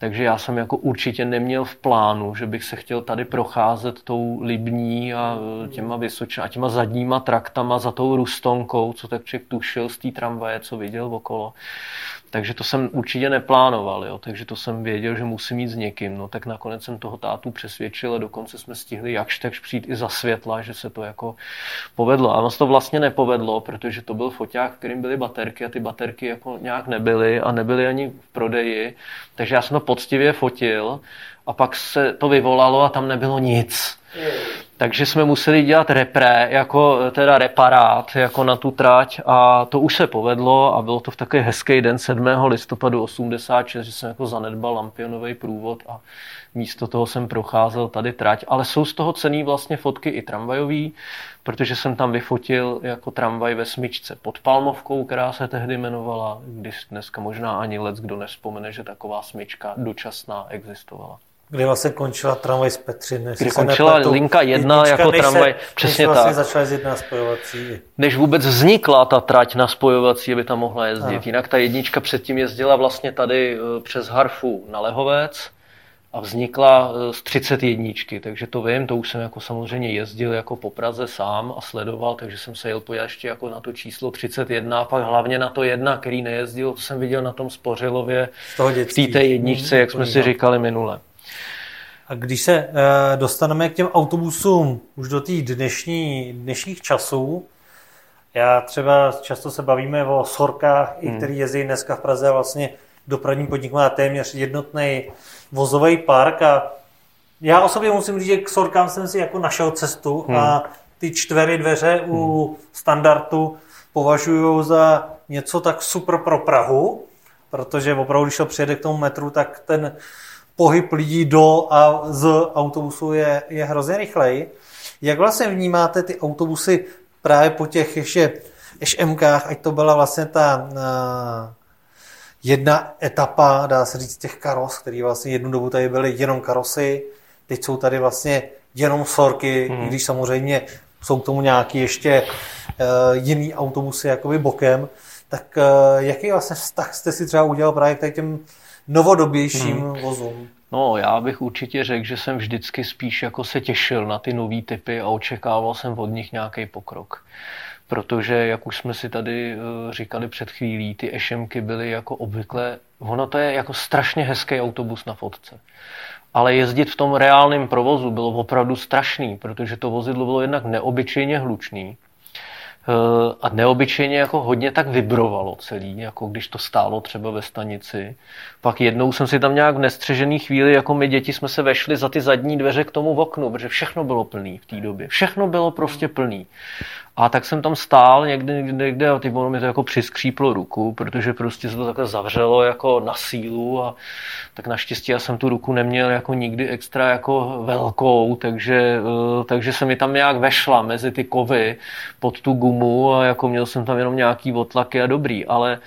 takže já jsem jako určitě neměl v plánu, že bych se chtěl tady procházet tou Libní a e, těma Vysočina, a těma zadníma traktama za tou Rustonkou, co tak člověk tušil z té tramvaje, co viděl okolo. Takže to jsem určitě neplánoval, jo? takže to jsem věděl, že musím jít s někým. No tak nakonec jsem toho tátu přesvědčil a dokonce jsme stihli jakž takž přijít i za světla, že se to jako povedlo. A ono to vlastně nepovedlo, protože to byl foťák, kterým byly baterky a ty baterky jako nějak nebyly a nebyly ani v prodeji. Takže já jsem to poctivě fotil a pak se to vyvolalo a tam nebylo nic. Takže jsme museli dělat repre, jako teda reparát, jako na tu trať a to už se povedlo a bylo to v takový hezký den 7. listopadu 86, že jsem jako zanedbal lampionový průvod a místo toho jsem procházel tady trať, ale jsou z toho cený vlastně fotky i tramvajový, protože jsem tam vyfotil jako tramvaj ve smyčce pod Palmovkou, která se tehdy jmenovala, když dneska možná ani let kdo nespomene, že taková smyčka dočasná existovala. Kdy vlastně končila tramvaj z Petřiny. Kdy se končila nepletu. linka jedna jako než se- tramvaj, než přesně vlastně tak. začala jezdit na spojovací. než vůbec vznikla ta trať na spojovací, aby tam mohla jezdit. Ano. Jinak ta jednička předtím jezdila vlastně tady eh, přes Harfu na Lehovec a vznikla eh, z 31, takže to vím, to už jsem jako samozřejmě jezdil jako po Praze sám a sledoval, takže jsem se jel pojít ještě jako na to číslo 31 a pak hlavně na to jedna, který nejezdil, to jsem viděl na tom Spořilově v té jedničce, jak jsme si říkali minule. A když se e, dostaneme k těm autobusům už do těch dnešní, dnešních časů, já třeba často se bavíme o sorkách, hmm. i který jezdí dneska v Praze a vlastně dopravní podnik má téměř jednotný vozový park a já osobně musím říct, že k sorkám jsem si jako našel cestu hmm. a ty čtvery dveře u hmm. standardu považuji za něco tak super pro Prahu, protože opravdu, když to přijede k tomu metru, tak ten pohyb lidí do a z autobusu je, je hrozně rychlej. Jak vlastně vnímáte ty autobusy právě po těch ještě HMkách, ať to byla vlastně ta uh, jedna etapa, dá se říct, těch karos, který vlastně jednu dobu tady byly jenom karosy, teď jsou tady vlastně jenom sorky, hmm. když samozřejmě jsou k tomu nějaký ještě uh, jiný autobusy jakoby bokem, tak uh, jaký vlastně vztah jste si třeba udělal právě k těm novodobějším hmm. vozům? No, já bych určitě řekl, že jsem vždycky spíš jako se těšil na ty nové typy a očekával jsem od nich nějaký pokrok. Protože, jak už jsme si tady eh, říkali před chvílí, ty ešemky byly jako obvykle, ono to je jako strašně hezký autobus na fotce. Ale jezdit v tom reálném provozu bylo opravdu strašný, protože to vozidlo bylo jednak neobyčejně hlučný, a neobyčejně jako hodně tak vibrovalo celý, jako když to stálo třeba ve stanici. Pak jednou jsem si tam nějak v nestřežený chvíli, jako my děti jsme se vešli za ty zadní dveře k tomu oknu, protože všechno bylo plný v té době. Všechno bylo prostě plný. A tak jsem tam stál někde, někde, někde a ty mi to jako přiskříplo ruku, protože prostě se to takhle zavřelo jako na sílu a tak naštěstí já jsem tu ruku neměl jako nikdy extra jako velkou, takže, eh, takže se mi tam nějak vešla mezi ty kovy pod tu gumu a jako měl jsem tam jenom nějaký otlaky a dobrý, ale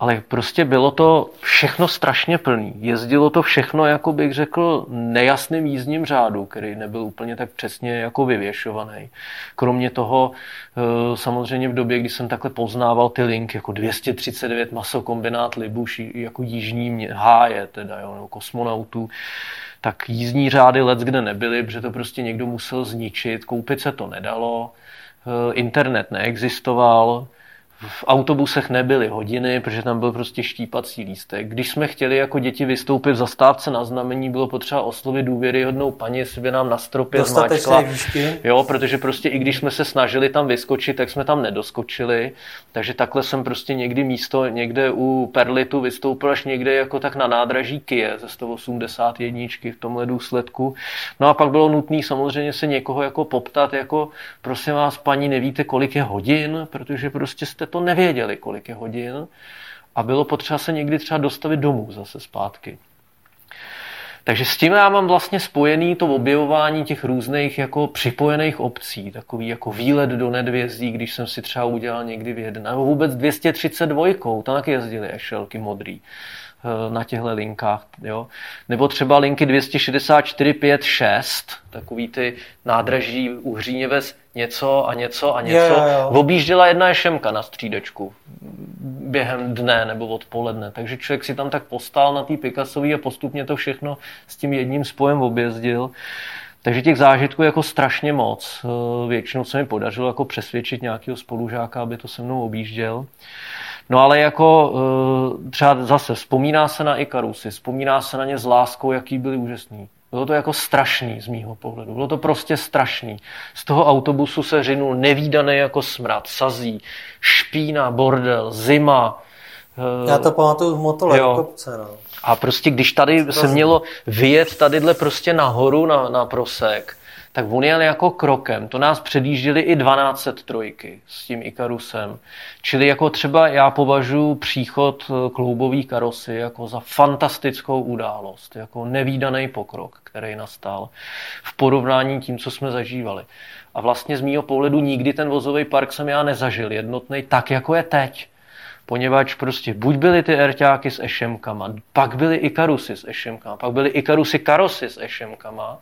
ale prostě bylo to všechno strašně plný. Jezdilo to všechno, jako bych řekl, nejasným jízdním řádu, který nebyl úplně tak přesně jako vyvěšovaný. Kromě toho, eh, samozřejmě v době, kdy jsem takhle poznával ty linky, jako 239 masokombinát Libuš, jako jižní háje, teda, jo, nebo kosmonautů, tak jízdní řády let kde nebyly, protože to prostě někdo musel zničit, koupit se to nedalo, eh, internet neexistoval, v autobusech nebyly hodiny, protože tam byl prostě štípací lístek. Když jsme chtěli jako děti vystoupit v zastávce na znamení, bylo potřeba oslovit důvěryhodnou paní, jestli by nám na stropě zmáčkla. Jo, protože prostě i když jsme se snažili tam vyskočit, tak jsme tam nedoskočili. Takže takhle jsem prostě někdy místo někde u Perlitu vystoupil až někde jako tak na nádraží Kie ze 181 v tomhle důsledku. No a pak bylo nutné samozřejmě se někoho jako poptat, jako prosím vás, paní, nevíte, kolik je hodin, protože prostě jste to nevěděli, kolik je hodin a bylo potřeba se někdy třeba dostavit domů zase zpátky. Takže s tím já mám vlastně spojený to objevování těch různých jako připojených obcí, takový jako výlet do nedvězdí, když jsem si třeba udělal někdy v jeden, nebo vůbec 232, tam taky jezdili ešelky modrý. Eh, na těchto linkách. Jo? Nebo třeba linky 264, 5, 6, takový ty nádraží u Hříněvec něco a něco a něco. Jo, jo, jo. Objížděla jedna šemka na střídečku během dne nebo odpoledne. Takže člověk si tam tak postál na té Picassový a postupně to všechno s tím jedním spojem objezdil. Takže těch zážitků jako strašně moc. Eh, většinou se mi podařilo jako přesvědčit nějakého spolužáka, aby to se mnou objížděl. No ale jako eh, třeba zase vzpomíná se na Ikarusy, vzpomíná se na ně s láskou, jaký byli úžasný. Bylo to jako strašný z mýho pohledu. Bylo to prostě strašný. Z toho autobusu se řinul nevýdaný jako smrad, sazí, špína, bordel, zima. Eh, Já to pamatuju v motole, kopce, no. A prostě když tady se mělo vyjet tadyhle prostě nahoru na, na prosek, tak on jel jako krokem. To nás předjížděli i 1203 s tím Ikarusem. Čili jako třeba já považuji příchod eh, kloubový karosy jako za fantastickou událost, jako nevýdaný pokrok, který nastal v porovnání tím, co jsme zažívali. A vlastně z mýho pohledu nikdy ten vozový park jsem já nezažil jednotný tak, jako je teď poněvadž prostě buď byly ty erťáky s ešemkama, pak byly i karusy s ešemkama, pak byly i karusy karosy s ešemkama,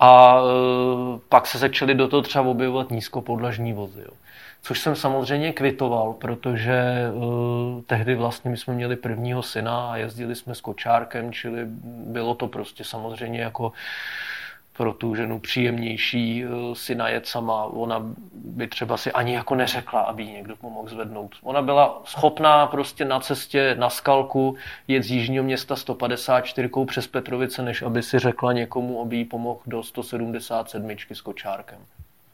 a e, pak se začaly do toho třeba objevovat nízkopodlažní vozy. Jo. Což jsem samozřejmě kvitoval, protože e, tehdy vlastně my jsme měli prvního syna a jezdili jsme s kočárkem, čili bylo to prostě samozřejmě jako pro tu ženu příjemnější eh, si najet sama. Ona by třeba si ani jako neřekla, aby jí někdo pomohl zvednout. Ona byla schopná prostě na cestě na skalku jet z jižního města 154 přes Petrovice, než aby si řekla někomu, aby jí pomohl do 177 s kočárkem.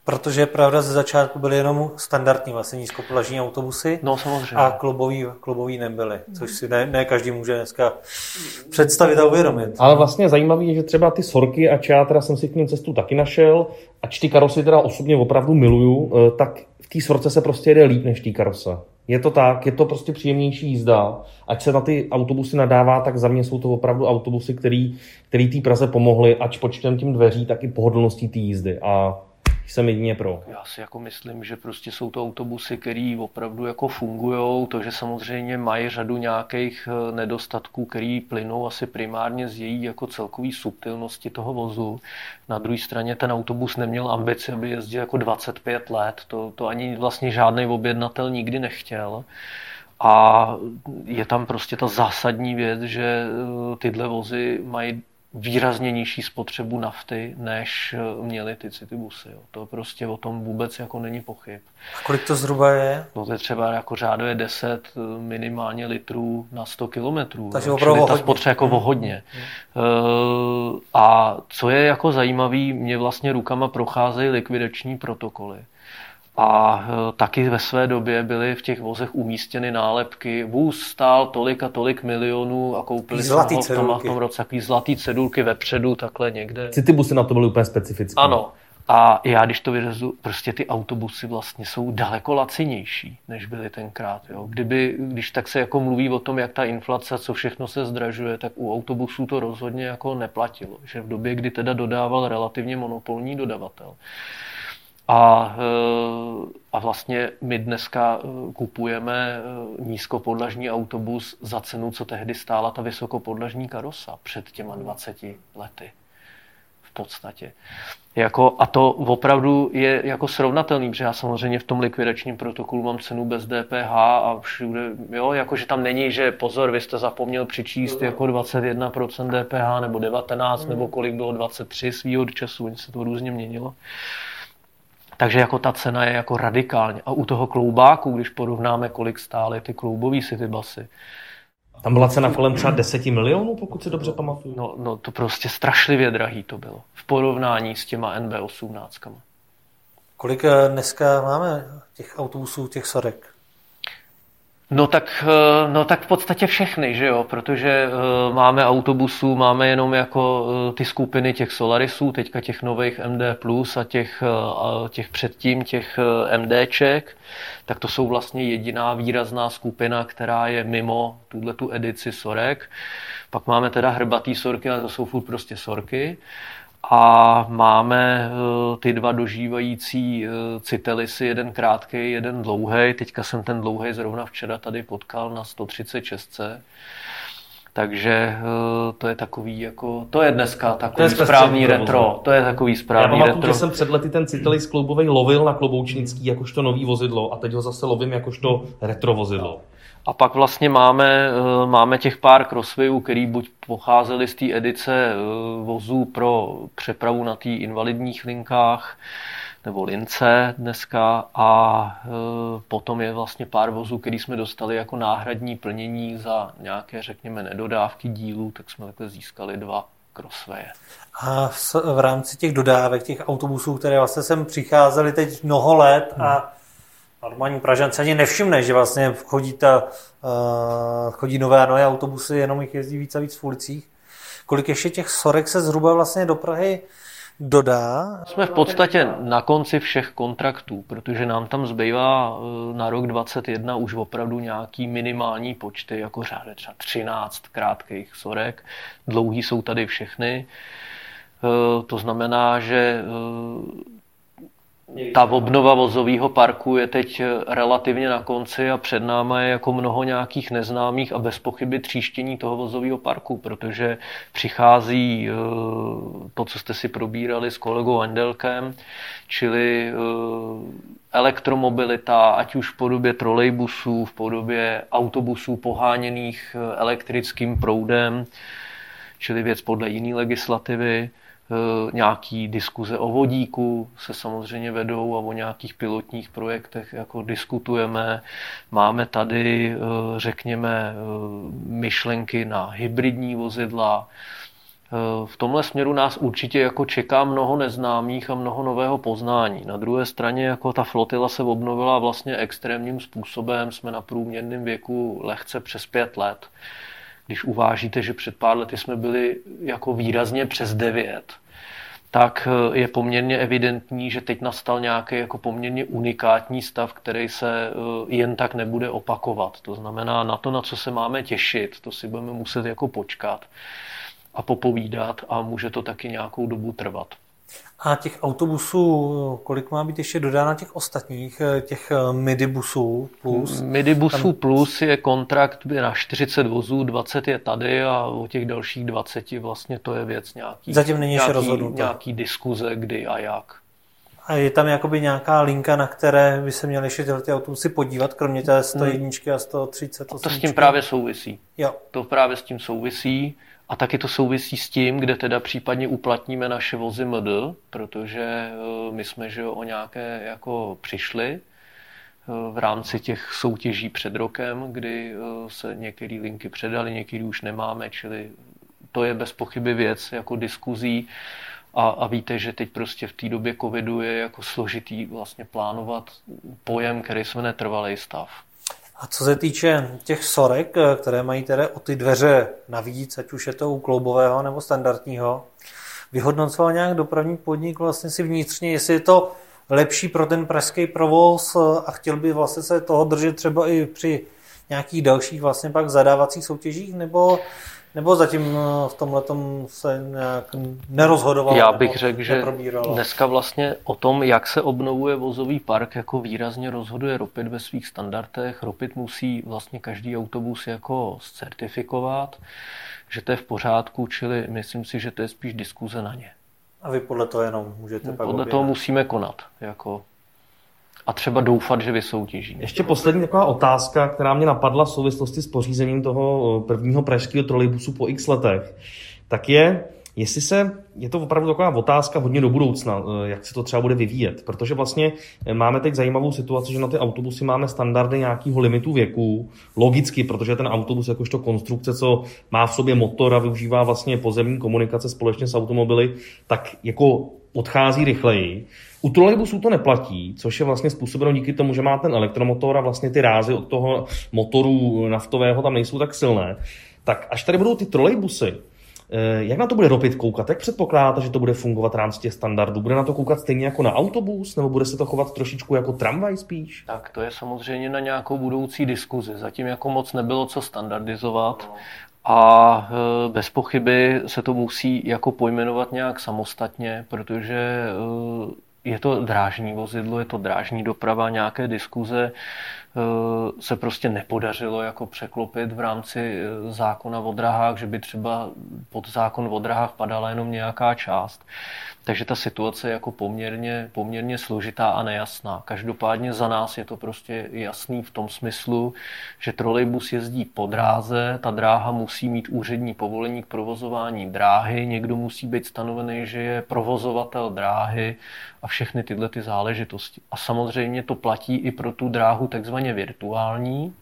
Protože pravda ze začátku byly jenom standardní vlastně nízkopolažní autobusy no, samozřejmě. a klubový, klubový nebyly, což si ne, ne každý může dneska představit a uvědomit. Ale vlastně zajímavé je, že třeba ty Sorky a Čátra jsem si k ním cestu taky našel, ač ty karosy teda osobně opravdu miluju, eh, tak v té Sorce se prostě jede líp než tý karose. Je to tak, je to prostě příjemnější jízda. Ať se na ty autobusy nadává, tak za mě jsou to opravdu autobusy, který, který té Praze pomohly, ať počtem tím dveří, tak i pohodlností té jízdy. A jsem jedině pro. Já si jako myslím, že prostě jsou to autobusy, které opravdu jako fungují. To, že samozřejmě mají řadu nějakých eh, nedostatků, který plynou asi primárně z její jako celkový subtilnosti toho vozu. Na druhé straně ten autobus neměl ambici, aby jezdil jako 25 let. To, to ani vlastně žádný objednatel nikdy nechtěl. A je tam prostě ta zásadní věc, že eh, tyhle vozy mají výrazně nižší spotřebu nafty, než eh, měly ty citybusy. Jo. To prostě o tom vůbec jako není pochyb. A kolik to zhruba je? No to je třeba jako řádově 10 eh, minimálně litrů na 100 kilometrů. Takže opravdu ta spotřeba jako o hodně. Hmm. A co je jako zajímavý, mě vlastně rukama procházejí likvidační protokoly. A e, taky ve své době byly v těch vozech umístěny nálepky. Vůz stál tolik a tolik milionů a koupili jsme ho v tom, v tom roce takový zlatý cedulky vepředu, takhle někde. Citybusy na to byly úplně specifické. Ano. A já, když to vyřezu, prostě ty autobusy vlastně jsou daleko lacinější, než byly tenkrát. Jo. Kdyby, když tak se jako mluví o tom, jak ta inflace, co všechno se zdražuje, tak u autobusů to rozhodně jako neplatilo. Že v době, kdy teda dodával relativně monopolní dodavatel, a, eh, a vlastně my dneska eh, kupujeme eh, nízkopodlažní autobus za cenu, co tehdy stála ta vysokopodlažní karosa před těma 20 lety. V podstatě. Jako, a to opravdu je jako srovnatelný, protože já samozřejmě v tom likvidačním protokolu mám cenu bez DPH a všude, jo, jakože tam není, že pozor, vy jste zapomněl přičíst jako 21% DPH nebo 19 nebo kolik bylo 23 svýho času, oni se to různě měnilo. Takže jako ta cena je jako radikálně. A u toho kloubáku, když porovnáme, kolik stály ty kloubový basy, tam byla cena kolem třeba 10 milionů, pokud si dobře pamatuju. No, no to prostě strašlivě drahý to bylo v porovnání s těma NB18. Kolik eh, dneska máme těch autobusů, těch sorek? No tak, eh, no tak v podstatě všechny, že jo, protože eh, máme autobusů, máme jenom jako eh, ty skupiny těch Solarisů, teďka těch nových MD a těch, a těch předtím těch MDček, tak to jsou vlastně jediná výrazná skupina, která je mimo tuhle tu edici Sorek. Pak máme teda hrbatý sorky, ale to jsou furt prostě sorky a máme eh, ty dva dožívající eh, citelisy, jeden krátký, jeden dlouhý. Teďka jsem ten dlouhý zrovna včera tady potkal na 136. Takže eh, to je takový jako, to je dneska takový je správný retro. To je takový správný Já retro. že jsem před lety ten Citelis kloubový lovil na Kloboučnický jakožto nový vozidlo a teď ho zase lovím jakožto retro vozidlo. A pak vlastně máme, eh, máme těch pár crosswayů, který buď pocházely z té edice eh, vozů pro přepravu na té invalidních linkách, nebo lince dneska a eh, potom je vlastně pár vozů, který jsme dostali jako náhradní plnění za nějaké, řekněme, nedodávky dílů, tak jsme takhle získali dva crosswaye. A v rámci těch dodávek, těch autobusů, které vlastně sem přicházely teď mnoho let a hmm normální Pražan se ani nevšimne, že vlastně chodí, ta, uh, chodí nové a nové autobusy, jenom jich jezdí víc a víc v ulicích. Kolik ještě těch sorek se zhruba vlastně do Prahy dodá? Jsme v podstatě na konci všech kontraktů, protože nám tam zbývá eh, na rok 2021 už opravdu nějaký minimální počty, jako řáde třeba 13 krátkých sorek. Dlouhý jsou tady všechny. Eh, to znamená, že ta obnova vozového parku je teď relativně na konci a před náma je jako mnoho nějakých neznámých a bez pochyby tříštění toho vozového parku, protože přichází eh, to, co jste si probírali s kolegou Andelkem, čili eh, elektromobilita, ať už v podobě trolejbusů, v podobě autobusů poháněných eh, elektrickým proudem, čili věc podle jiné legislativy, Eh, nějaký diskuze o vodíku se samozřejmě vedou a o nějakých pilotních projektech jako diskutujeme. Máme tady, eh, řekněme, eh, myšlenky na hybridní vozidla. V tomhle směru nás určitě jako čeká mnoho neznámých a mnoho nového poznání. Na druhé straně jako ta flotila se obnovila vlastně extrémním způsobem. Jsme na průměrném věku lehce přes pět let když uvážíte, že před pár lety jsme byli jako výrazně přes 9, tak eh, je poměrně evidentní, že teď nastal nějaký jako poměrně unikátní stav, který se eh, jen tak nebude opakovat. To znamená, na to, na co se máme těšit, to si budeme muset jako počkat a popovídat a může to taky nějakou dobu trvat. A těch autobusů, kolik má být ještě dodáno těch ostatních, eh, těch eh, midibusů plus? Midibusů Tam... plus je kontrakt na 40 vozů, 20 je tady a o těch dalších 20 vlastně to je věc nějaký, Zatím není nějaký, rozhodnuto. nějaký diskuze, kdy a jak. A je tam jakoby nějaká linka, na které by se měly ještě tyhle ty autobusy podívat, kromě té 101 a 130? A to s tím právě souvisí. Jo. To právě s tím souvisí. A taky to souvisí s tím, kde teda případně uplatníme naše vozy MD, protože eh, my jsme že o nějaké jako přišli eh, v rámci těch soutěží před rokem, kdy eh, se některé linky předali, některé už nemáme, čili to je bez pochyby věc jako diskuzí a, a víte, že teď prostě v té době covidu je jako složitý vlastně plánovat pojem, který jsme netrvalý stav. A co se týče těch sorek, eh, které mají tedy o ty dveře navíc, ať už je to u kloubového nebo standardního, vyhodnocoval nějak dopravní podnik vlastně si vnitřně, jestli je to lepší pro ten pražský provoz eh, a chtěl by vlastně se toho držet třeba i při nějakých dalších vlastně pak zadávacích soutěžích, nebo nebo zatím eh, v tomhle se nějak nerozhodoval? Já bych řekl, že dneska vlastně o tom, jak se obnovuje vozový park, jako výrazně rozhoduje Ropit ve svých standardech. Ropit musí vlastně každý autobus jako certifikovat, že to je v pořádku, čili myslím si, že to je spíš diskuze na ně. A vy podle toho jenom můžete pak Podle toho musíme konat. Jako a třeba doufat, že vysoutěží. Ještě poslední taková otázka, která mě napadla v souvislosti s pořízením toho prvního pražského trolejbusu po x letech, tak je, jestli se, je to opravdu taková otázka hodně do budoucna, eh, jak se to třeba bude vyvíjet, protože vlastně eh, máme teď zajímavou situaci, že na ty autobusy máme standardy nějakého limitu věku, logicky, protože ten autobus jakožto konstrukce, co má v sobě motor a využívá vlastně pozemní komunikace společně s automobily, tak jako odchází rychleji. U trolejbusů to neplatí, což je vlastně způsobeno díky tomu, že má ten elektromotor a vlastně ty rázy od toho motoru naftového tam nejsou tak silné. Tak až tady budou ty trolejbusy, eh, jak na to bude Ropit koukat? Jak předpokládáte, že to bude fungovat v rámci těch standardů? Bude na to koukat stejně jako na autobus, nebo bude se to chovat trošičku jako tramvaj spíš? Tak to je samozřejmě na nějakou budoucí diskuzi. Zatím jako moc nebylo co standardizovat a eh, bez pochyby se to musí jako pojmenovat nějak samostatně, protože eh, je to drážní vozidlo, je to drážní doprava, nějaké diskuze se prostě nepodařilo jako překlopit v rámci eh, zákona o drahách, že by třeba pod zákon o drahách padala jenom nějaká část. Takže ta situace je jako poměrně, poměrně složitá a nejasná. Každopádně za nás je to prostě jasný v tom smyslu, že trolejbus jezdí po dráze, ta dráha musí mít úřední povolení k provozování dráhy, někdo musí být stanovený, že je provozovatel dráhy a všechny tyhle ty záležitosti. A samozřejmě to platí i pro tu dráhu takzvaně virtuální,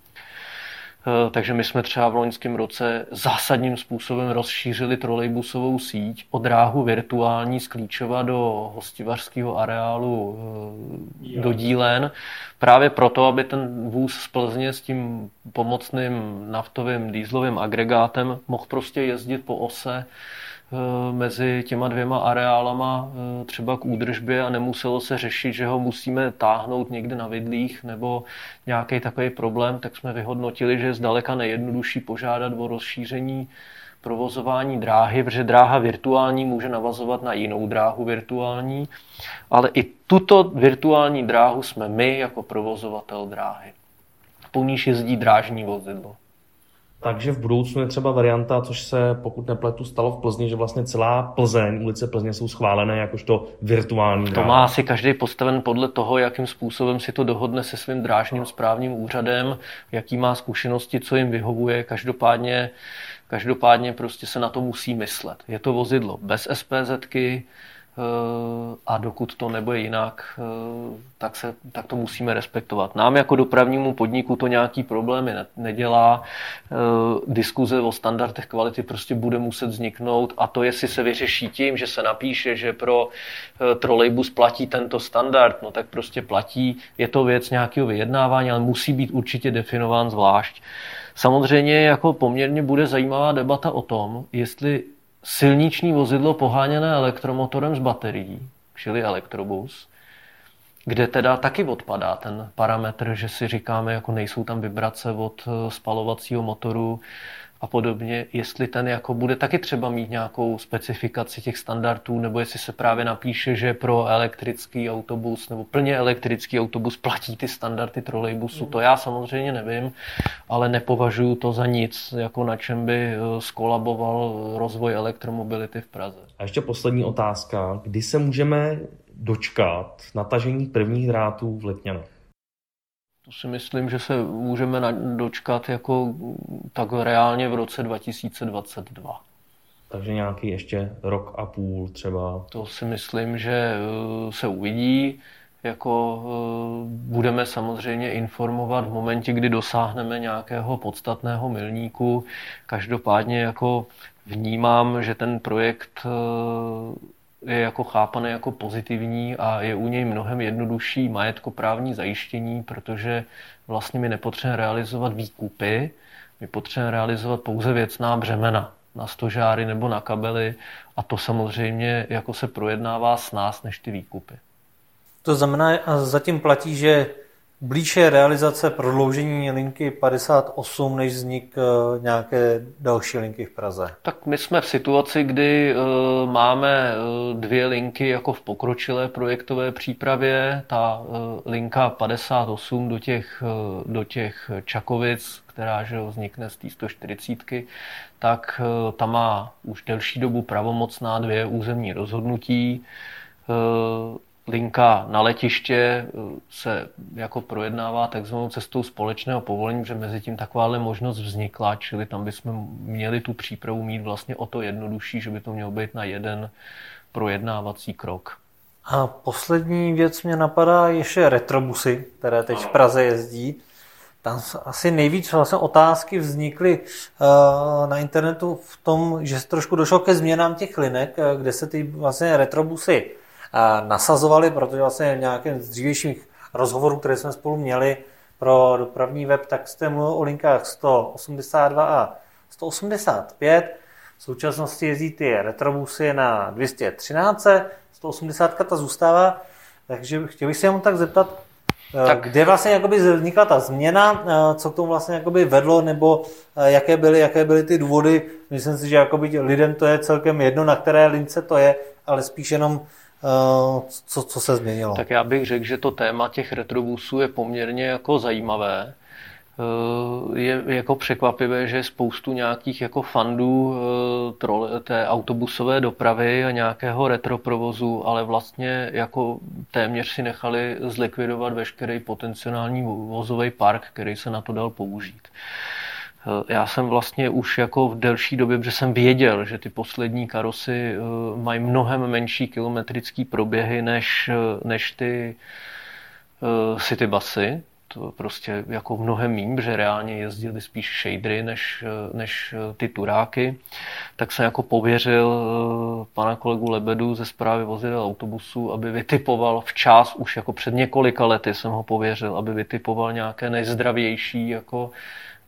eh, takže my jsme třeba v loňském roce zásadním způsobem rozšířili trolejbusovou síť o dráhu virtuální z Klíčova do hostivařského areálu eh, do Dílen. Právě proto, aby ten vůz z Plzně s tím pomocným naftovým dýzlovým agregátem mohl prostě jezdit po ose mezi těma dvěma areálama třeba k údržbě a nemuselo se řešit, že ho musíme táhnout někde na vidlích nebo nějaký takový problém, tak jsme vyhodnotili, že je zdaleka nejjednodušší požádat o rozšíření provozování dráhy, protože dráha virtuální může navazovat na jinou dráhu virtuální, ale i tuto virtuální dráhu jsme my jako provozovatel dráhy. Po níž jezdí drážní vozidlo. Takže v budoucnu je třeba varianta, což se, pokud nepletu, stalo v Plzni, že vlastně celá Plzeň, ulice Plzně jsou schválené jakožto virtuální. To má asi každý postaven podle toho, jakým způsobem si to dohodne se svým drážním správním úřadem, jaký má zkušenosti, co jim vyhovuje. Každopádně Každopádně prostě se na to musí myslet. Je to vozidlo bez SPZky a dokud to nebude jinak, eh, tak, se, tak to musíme respektovat. Nám jako dopravnímu podniku to nějaký problémy nedělá. Eh, diskuze o standardech kvality prostě bude muset vzniknout a to, jestli se vyřeší tím, že se napíše, že pro trolejbus platí tento standard, no tak prostě platí. Je to věc nějakého vyjednávání, ale musí být určitě definován zvlášť. Samozřejmě jako poměrně bude zajímavá debata o tom, jestli silniční vozidlo poháněné elektromotorem z baterií, čili elektrobus, kde teda taky odpadá ten parametr, že si říkáme, jako nejsou tam vibrace od eh, spalovacího motoru, a podobně, jestli ten jako bude taky třeba mít nějakou specifikaci těch standardů, nebo jestli se právě napíše, že pro elektrický autobus nebo plně elektrický autobus platí ty standardy trolejbusu. To já samozřejmě nevím, ale nepovažuji to za nic, jako na čem by eh, skolaboval rozvoj elektromobility v Praze. A ještě poslední otázka. Kdy se můžeme dočkat natažení prvních drátů v Letňanech? To si myslím, že se můžeme dočkat jako tak reálně v roce 2022. Takže nějaký ještě rok a půl třeba. To si myslím, že eh, se uvidí. Jako eh, budeme samozřejmě informovat v momentě, kdy dosáhneme nějakého podstatného milníku. Každopádně jako vnímám, že ten projekt eh, je jako chápaný jako pozitivní a je u něj mnohem jednodušší majetkoprávní zajištění, protože vlastně my nepotřebujeme realizovat výkupy, my potřebujeme realizovat pouze věcná břemena na stožáry nebo na kabely a to samozřejmě jako se projednává s nás než ty výkupy. To znamená, zatím platí, že blíže realizace prodloužení linky 58, než vznik eh, nějaké další linky v Praze? Tak my jsme v situaci, kdy uh, máme uh, dvě linky jako v pokročilé projektové přípravě. Ta linka 58 do těch, do těch Čakovic, která že vznikne z té 140, tak ta má už delší dobu pravomocná dvě územní rozhodnutí linka na letiště eh, se jako projednává takzvanou cestou společného povolení, že mezi tím takováhle možnost vznikla, čili tam bychom měli tu přípravu mít vlastně o to jednodušší, že by to mělo být na jeden projednávací krok. A poslední věc mě napadá ještě retrobusy, které teď v Praze jezdí. Tam asi nejvíc vlastně otázky vznikly uh, na internetu v tom, že se trošku došlo ke změnám těch linek, eh, kde se ty vlastně retrobusy nasazovali, protože vlastně v nějakém z dřívějších rozhovorů, které jsme spolu měli pro dopravní web, tak jste mluvil o linkách 182 a 185. V současnosti jezdí ty retrobusy na 213, 180 ta zůstává, takže chtěl bych se jenom tak zeptat, eh, tak. Kde vlastně jakoby vznikla ta změna, eh, co k tomu vlastně jakoby vedlo, nebo eh, jaké byly, jaké byly ty důvody? Myslím si, že jakoby lidem to je celkem jedno, na které lince to je, ale spíš jenom co, co se změnilo? Tak já bych řekl, že to téma těch retrobusů je poměrně jako zajímavé. Eh, je jako překvapivé, že spoustu nějakých jako fandů eh, té autobusové dopravy a nějakého retroprovozu, ale vlastně jako téměř si nechali zlikvidovat veškerý potenciální vozový park, který se na to dal použít. Eh, já jsem vlastně už jako v delší době, protože jsem věděl, že ty poslední karosy eh, mají mnohem menší kilometrický proběhy než, eh, než ty city busy. To prostě jako mnohem méně, protože reálně jezdili spíš shadery než, než ty turáky. Tak jsem jako pověřil pana kolegu Lebedu ze zprávy vozidel autobusů, aby vytipoval včas, už jako před několika lety jsem ho pověřil, aby vytipoval nějaké nejzdravější jako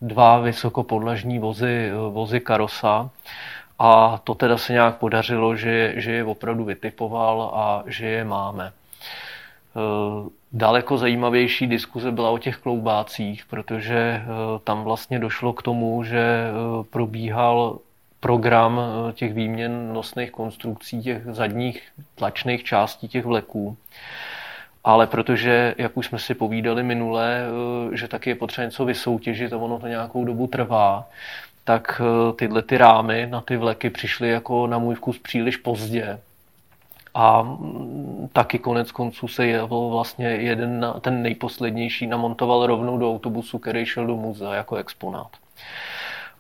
dva vysokopodlažní vozy, vozy karosa A to teda se nějak podařilo, že, že je opravdu vytipoval a že je máme. Daleko zajímavější diskuze byla o těch kloubácích, protože tam vlastně došlo k tomu, že probíhal program těch výměn nosných konstrukcí, těch zadních tlačných částí těch vleků. Ale protože, jak už jsme si povídali minule, eh, že taky je potřeba něco vysoutěžit a ono to nějakou dobu trvá, tak eh, tyhle ty rámy na ty vleky přišly jako na můj vkus příliš pozdě. A mm, taky konec konců se je vlastně jeden, ten nejposlednější namontoval rovnou do autobusu, který šel do muzea jako exponát.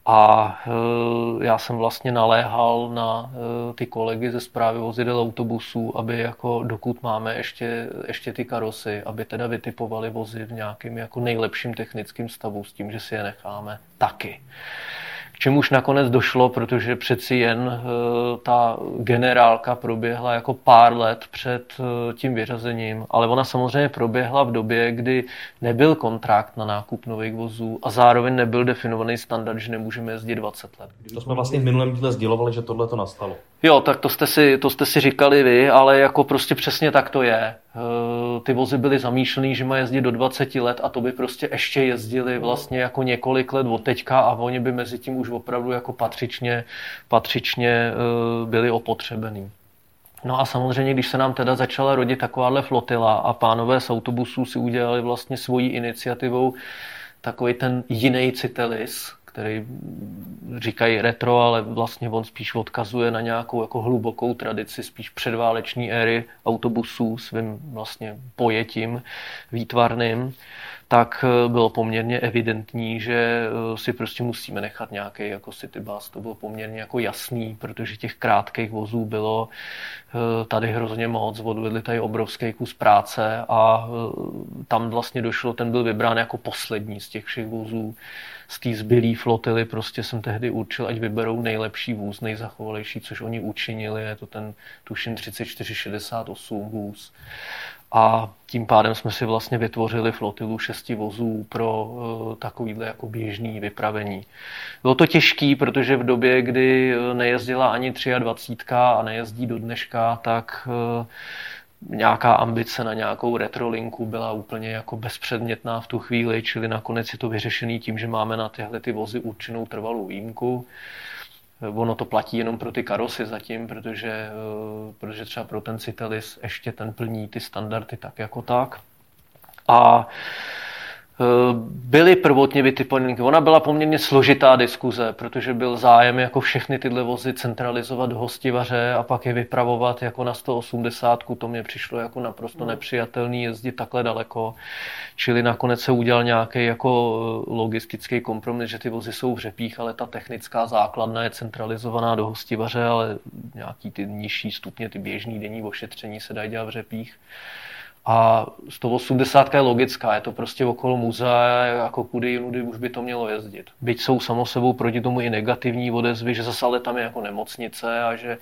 A e, já jsem vlastně naléhal na e, ty kolegy ze zprávy vozidel autobusů, aby jako dokud máme ještě, ještě ty karosy, aby teda vytipovali vozy v nějakém jako nejlepším technickém stavu s tím, že si je necháme taky čemuž nakonec došlo, protože přeci jen eh, ta generálka proběhla jako pár let před eh, tím vyřazením, ale ona samozřejmě proběhla v době, kdy nebyl kontrakt na nákup nových vozů a zároveň nebyl definovaný standard, že nemůžeme jezdit 20 let. To jsme vlastně v minulém díle sdělovali, že tohle to nastalo. Jo, tak to jste, si, to jste si říkali vy, ale jako prostě přesně tak to je. Eh, ty vozy byly zamýšlený, že mají jezdit do 20 let a to by prostě ještě jezdili vlastně jako několik let od teďka a oni by mezi tím už opravdu jako patřičně, patřičně eh, byli opotřebený. No a samozřejmě, když se nám teda začala rodit takováhle flotila a pánové z autobusů si udělali vlastně svojí iniciativou takový ten jiný citelis, který říkají retro, ale vlastně on spíš odkazuje na nějakou jako hlubokou tradici, spíš předváleční éry autobusů svým vlastně pojetím výtvarným, tak eh, bylo poměrně evidentní, že eh, si prostě musíme nechat nějaký jako city bus. To bylo poměrně jako jasný, protože těch krátkých vozů bylo eh, tady hrozně moc, odvedli tady obrovský kus práce a tam vlastně došlo, ten byl vybrán jako poslední z těch všech vozů z té zbylé flotily prostě jsem tehdy určil, ať vyberou nejlepší vůz, nejzachovalejší, což oni učinili, je to ten tuším 3468 vůz. A tím pádem jsme si vlastně vytvořili flotilu šesti vozů pro uh, takovýhle jako běžný vypravení. Bylo to těžké, protože v době, kdy nejezdila ani 23 a nejezdí do dneška, tak uh, nějaká ambice na nějakou retrolinku byla úplně jako bezpředmětná v tu chvíli, čili nakonec je to vyřešený tím, že máme na tyhle ty vozy určenou trvalou výjimku. Ono to platí jenom pro ty karosy zatím, protože, eh, protože třeba pro ten Citelis ještě ten plní ty standardy tak jako tak. A byly prvotně vytypované. Ona byla poměrně složitá diskuze, protože byl zájem jako všechny tyhle vozy centralizovat do hostivaře a pak je vypravovat jako na 180. To mě přišlo jako naprosto hmm. nepřijatelný jezdit takhle daleko. Čili nakonec se udělal nějaký jako eh, logistický kompromis, že ty vozy jsou v řepích, ale ta technická základna je centralizovaná do hostivaře, ale nějaký ty nižší stupně, ty běžný denní ošetření se dají dělat v řepích. A 180 je logická, je to prostě okolo muzea, jako kudy jinudy už by to mělo jezdit. Byť jsou samo sebou proti tomu i negativní odezvy, že zase ale tam je jako nemocnice a že,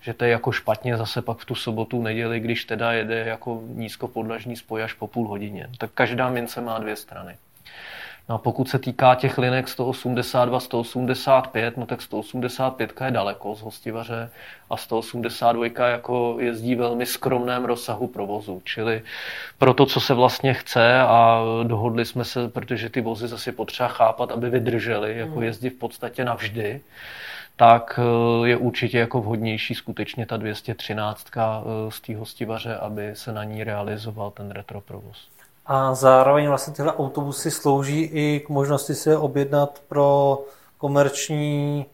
že to je jako špatně zase pak v tu sobotu, neděli, když teda jede jako nízkopodlažní spoj až po půl hodině. Tak každá mince má dvě strany. No a pokud se týká těch linek 182, 185, no tak 185 je daleko z hostivaře a 182 jako jezdí velmi skromném rozsahu provozu. Čili pro to, co se vlastně chce a dohodli jsme se, protože ty vozy zase potřeba chápat, aby vydržely, jako hmm. jezdí v podstatě navždy, tak eh, je určitě jako vhodnější skutečně ta 213 eh, z té hostivaře, aby se na ní realizoval ten retroprovoz. A zároveň vlastně tyhle autobusy slouží i k možnosti se objednat pro komerční,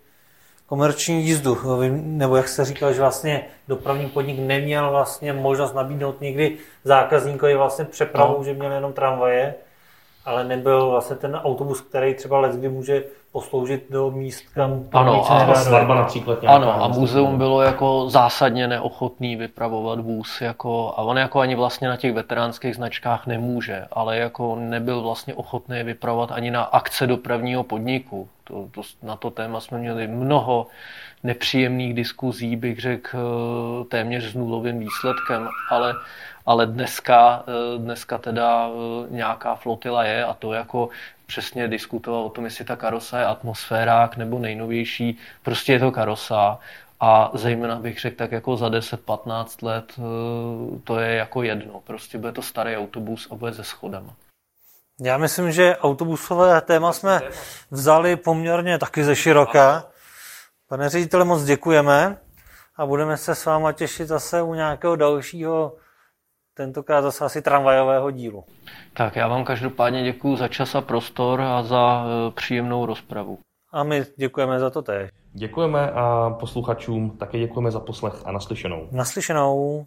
komerční jízdu. Nebo jak se říkal, že vlastně dopravní podnik neměl vlastně možnost nabídnout někdy zákazníkovi vlastně přepravu, no. že měl jenom tramvaje, ale nebyl vlastně ten autobus, který třeba let, kdy může posloužit do míst, kam ano, a svatba například. Ano, a muzeum bylo jako zásadně neochotný vypravovat vůz, jako, a on jako ani vlastně na těch veteránských značkách nemůže, ale jako nebyl vlastně ochotný vypravovat ani na akce dopravního podniku. To, to, na to téma jsme měli mnoho nepříjemných diskuzí, bych řekl, téměř s nulovým výsledkem, ale ale dneska, eh, dneska teda eh, nějaká flotila je a to jako přesně diskutoval o tom, jestli ta karosa je atmosférák nebo nejnovější. Prostě je to karosa a zejména bych řekl tak jako za 10-15 let eh, to je jako jedno. Prostě bude to starý autobus a bude se schodem. Já myslím, že autobusové téma jsme vzali poměrně taky ze široka. Pane řediteli, moc děkujeme a budeme se s váma těšit zase u nějakého dalšího, tentokrát zase asi tramvajového dílu. Tak já vám každopádně děkuji za čas a prostor a za eh, příjemnou rozpravu. A my děkujeme za to též. Děkujeme a posluchačům také děkujeme za poslech a naslyšenou. Naslyšenou.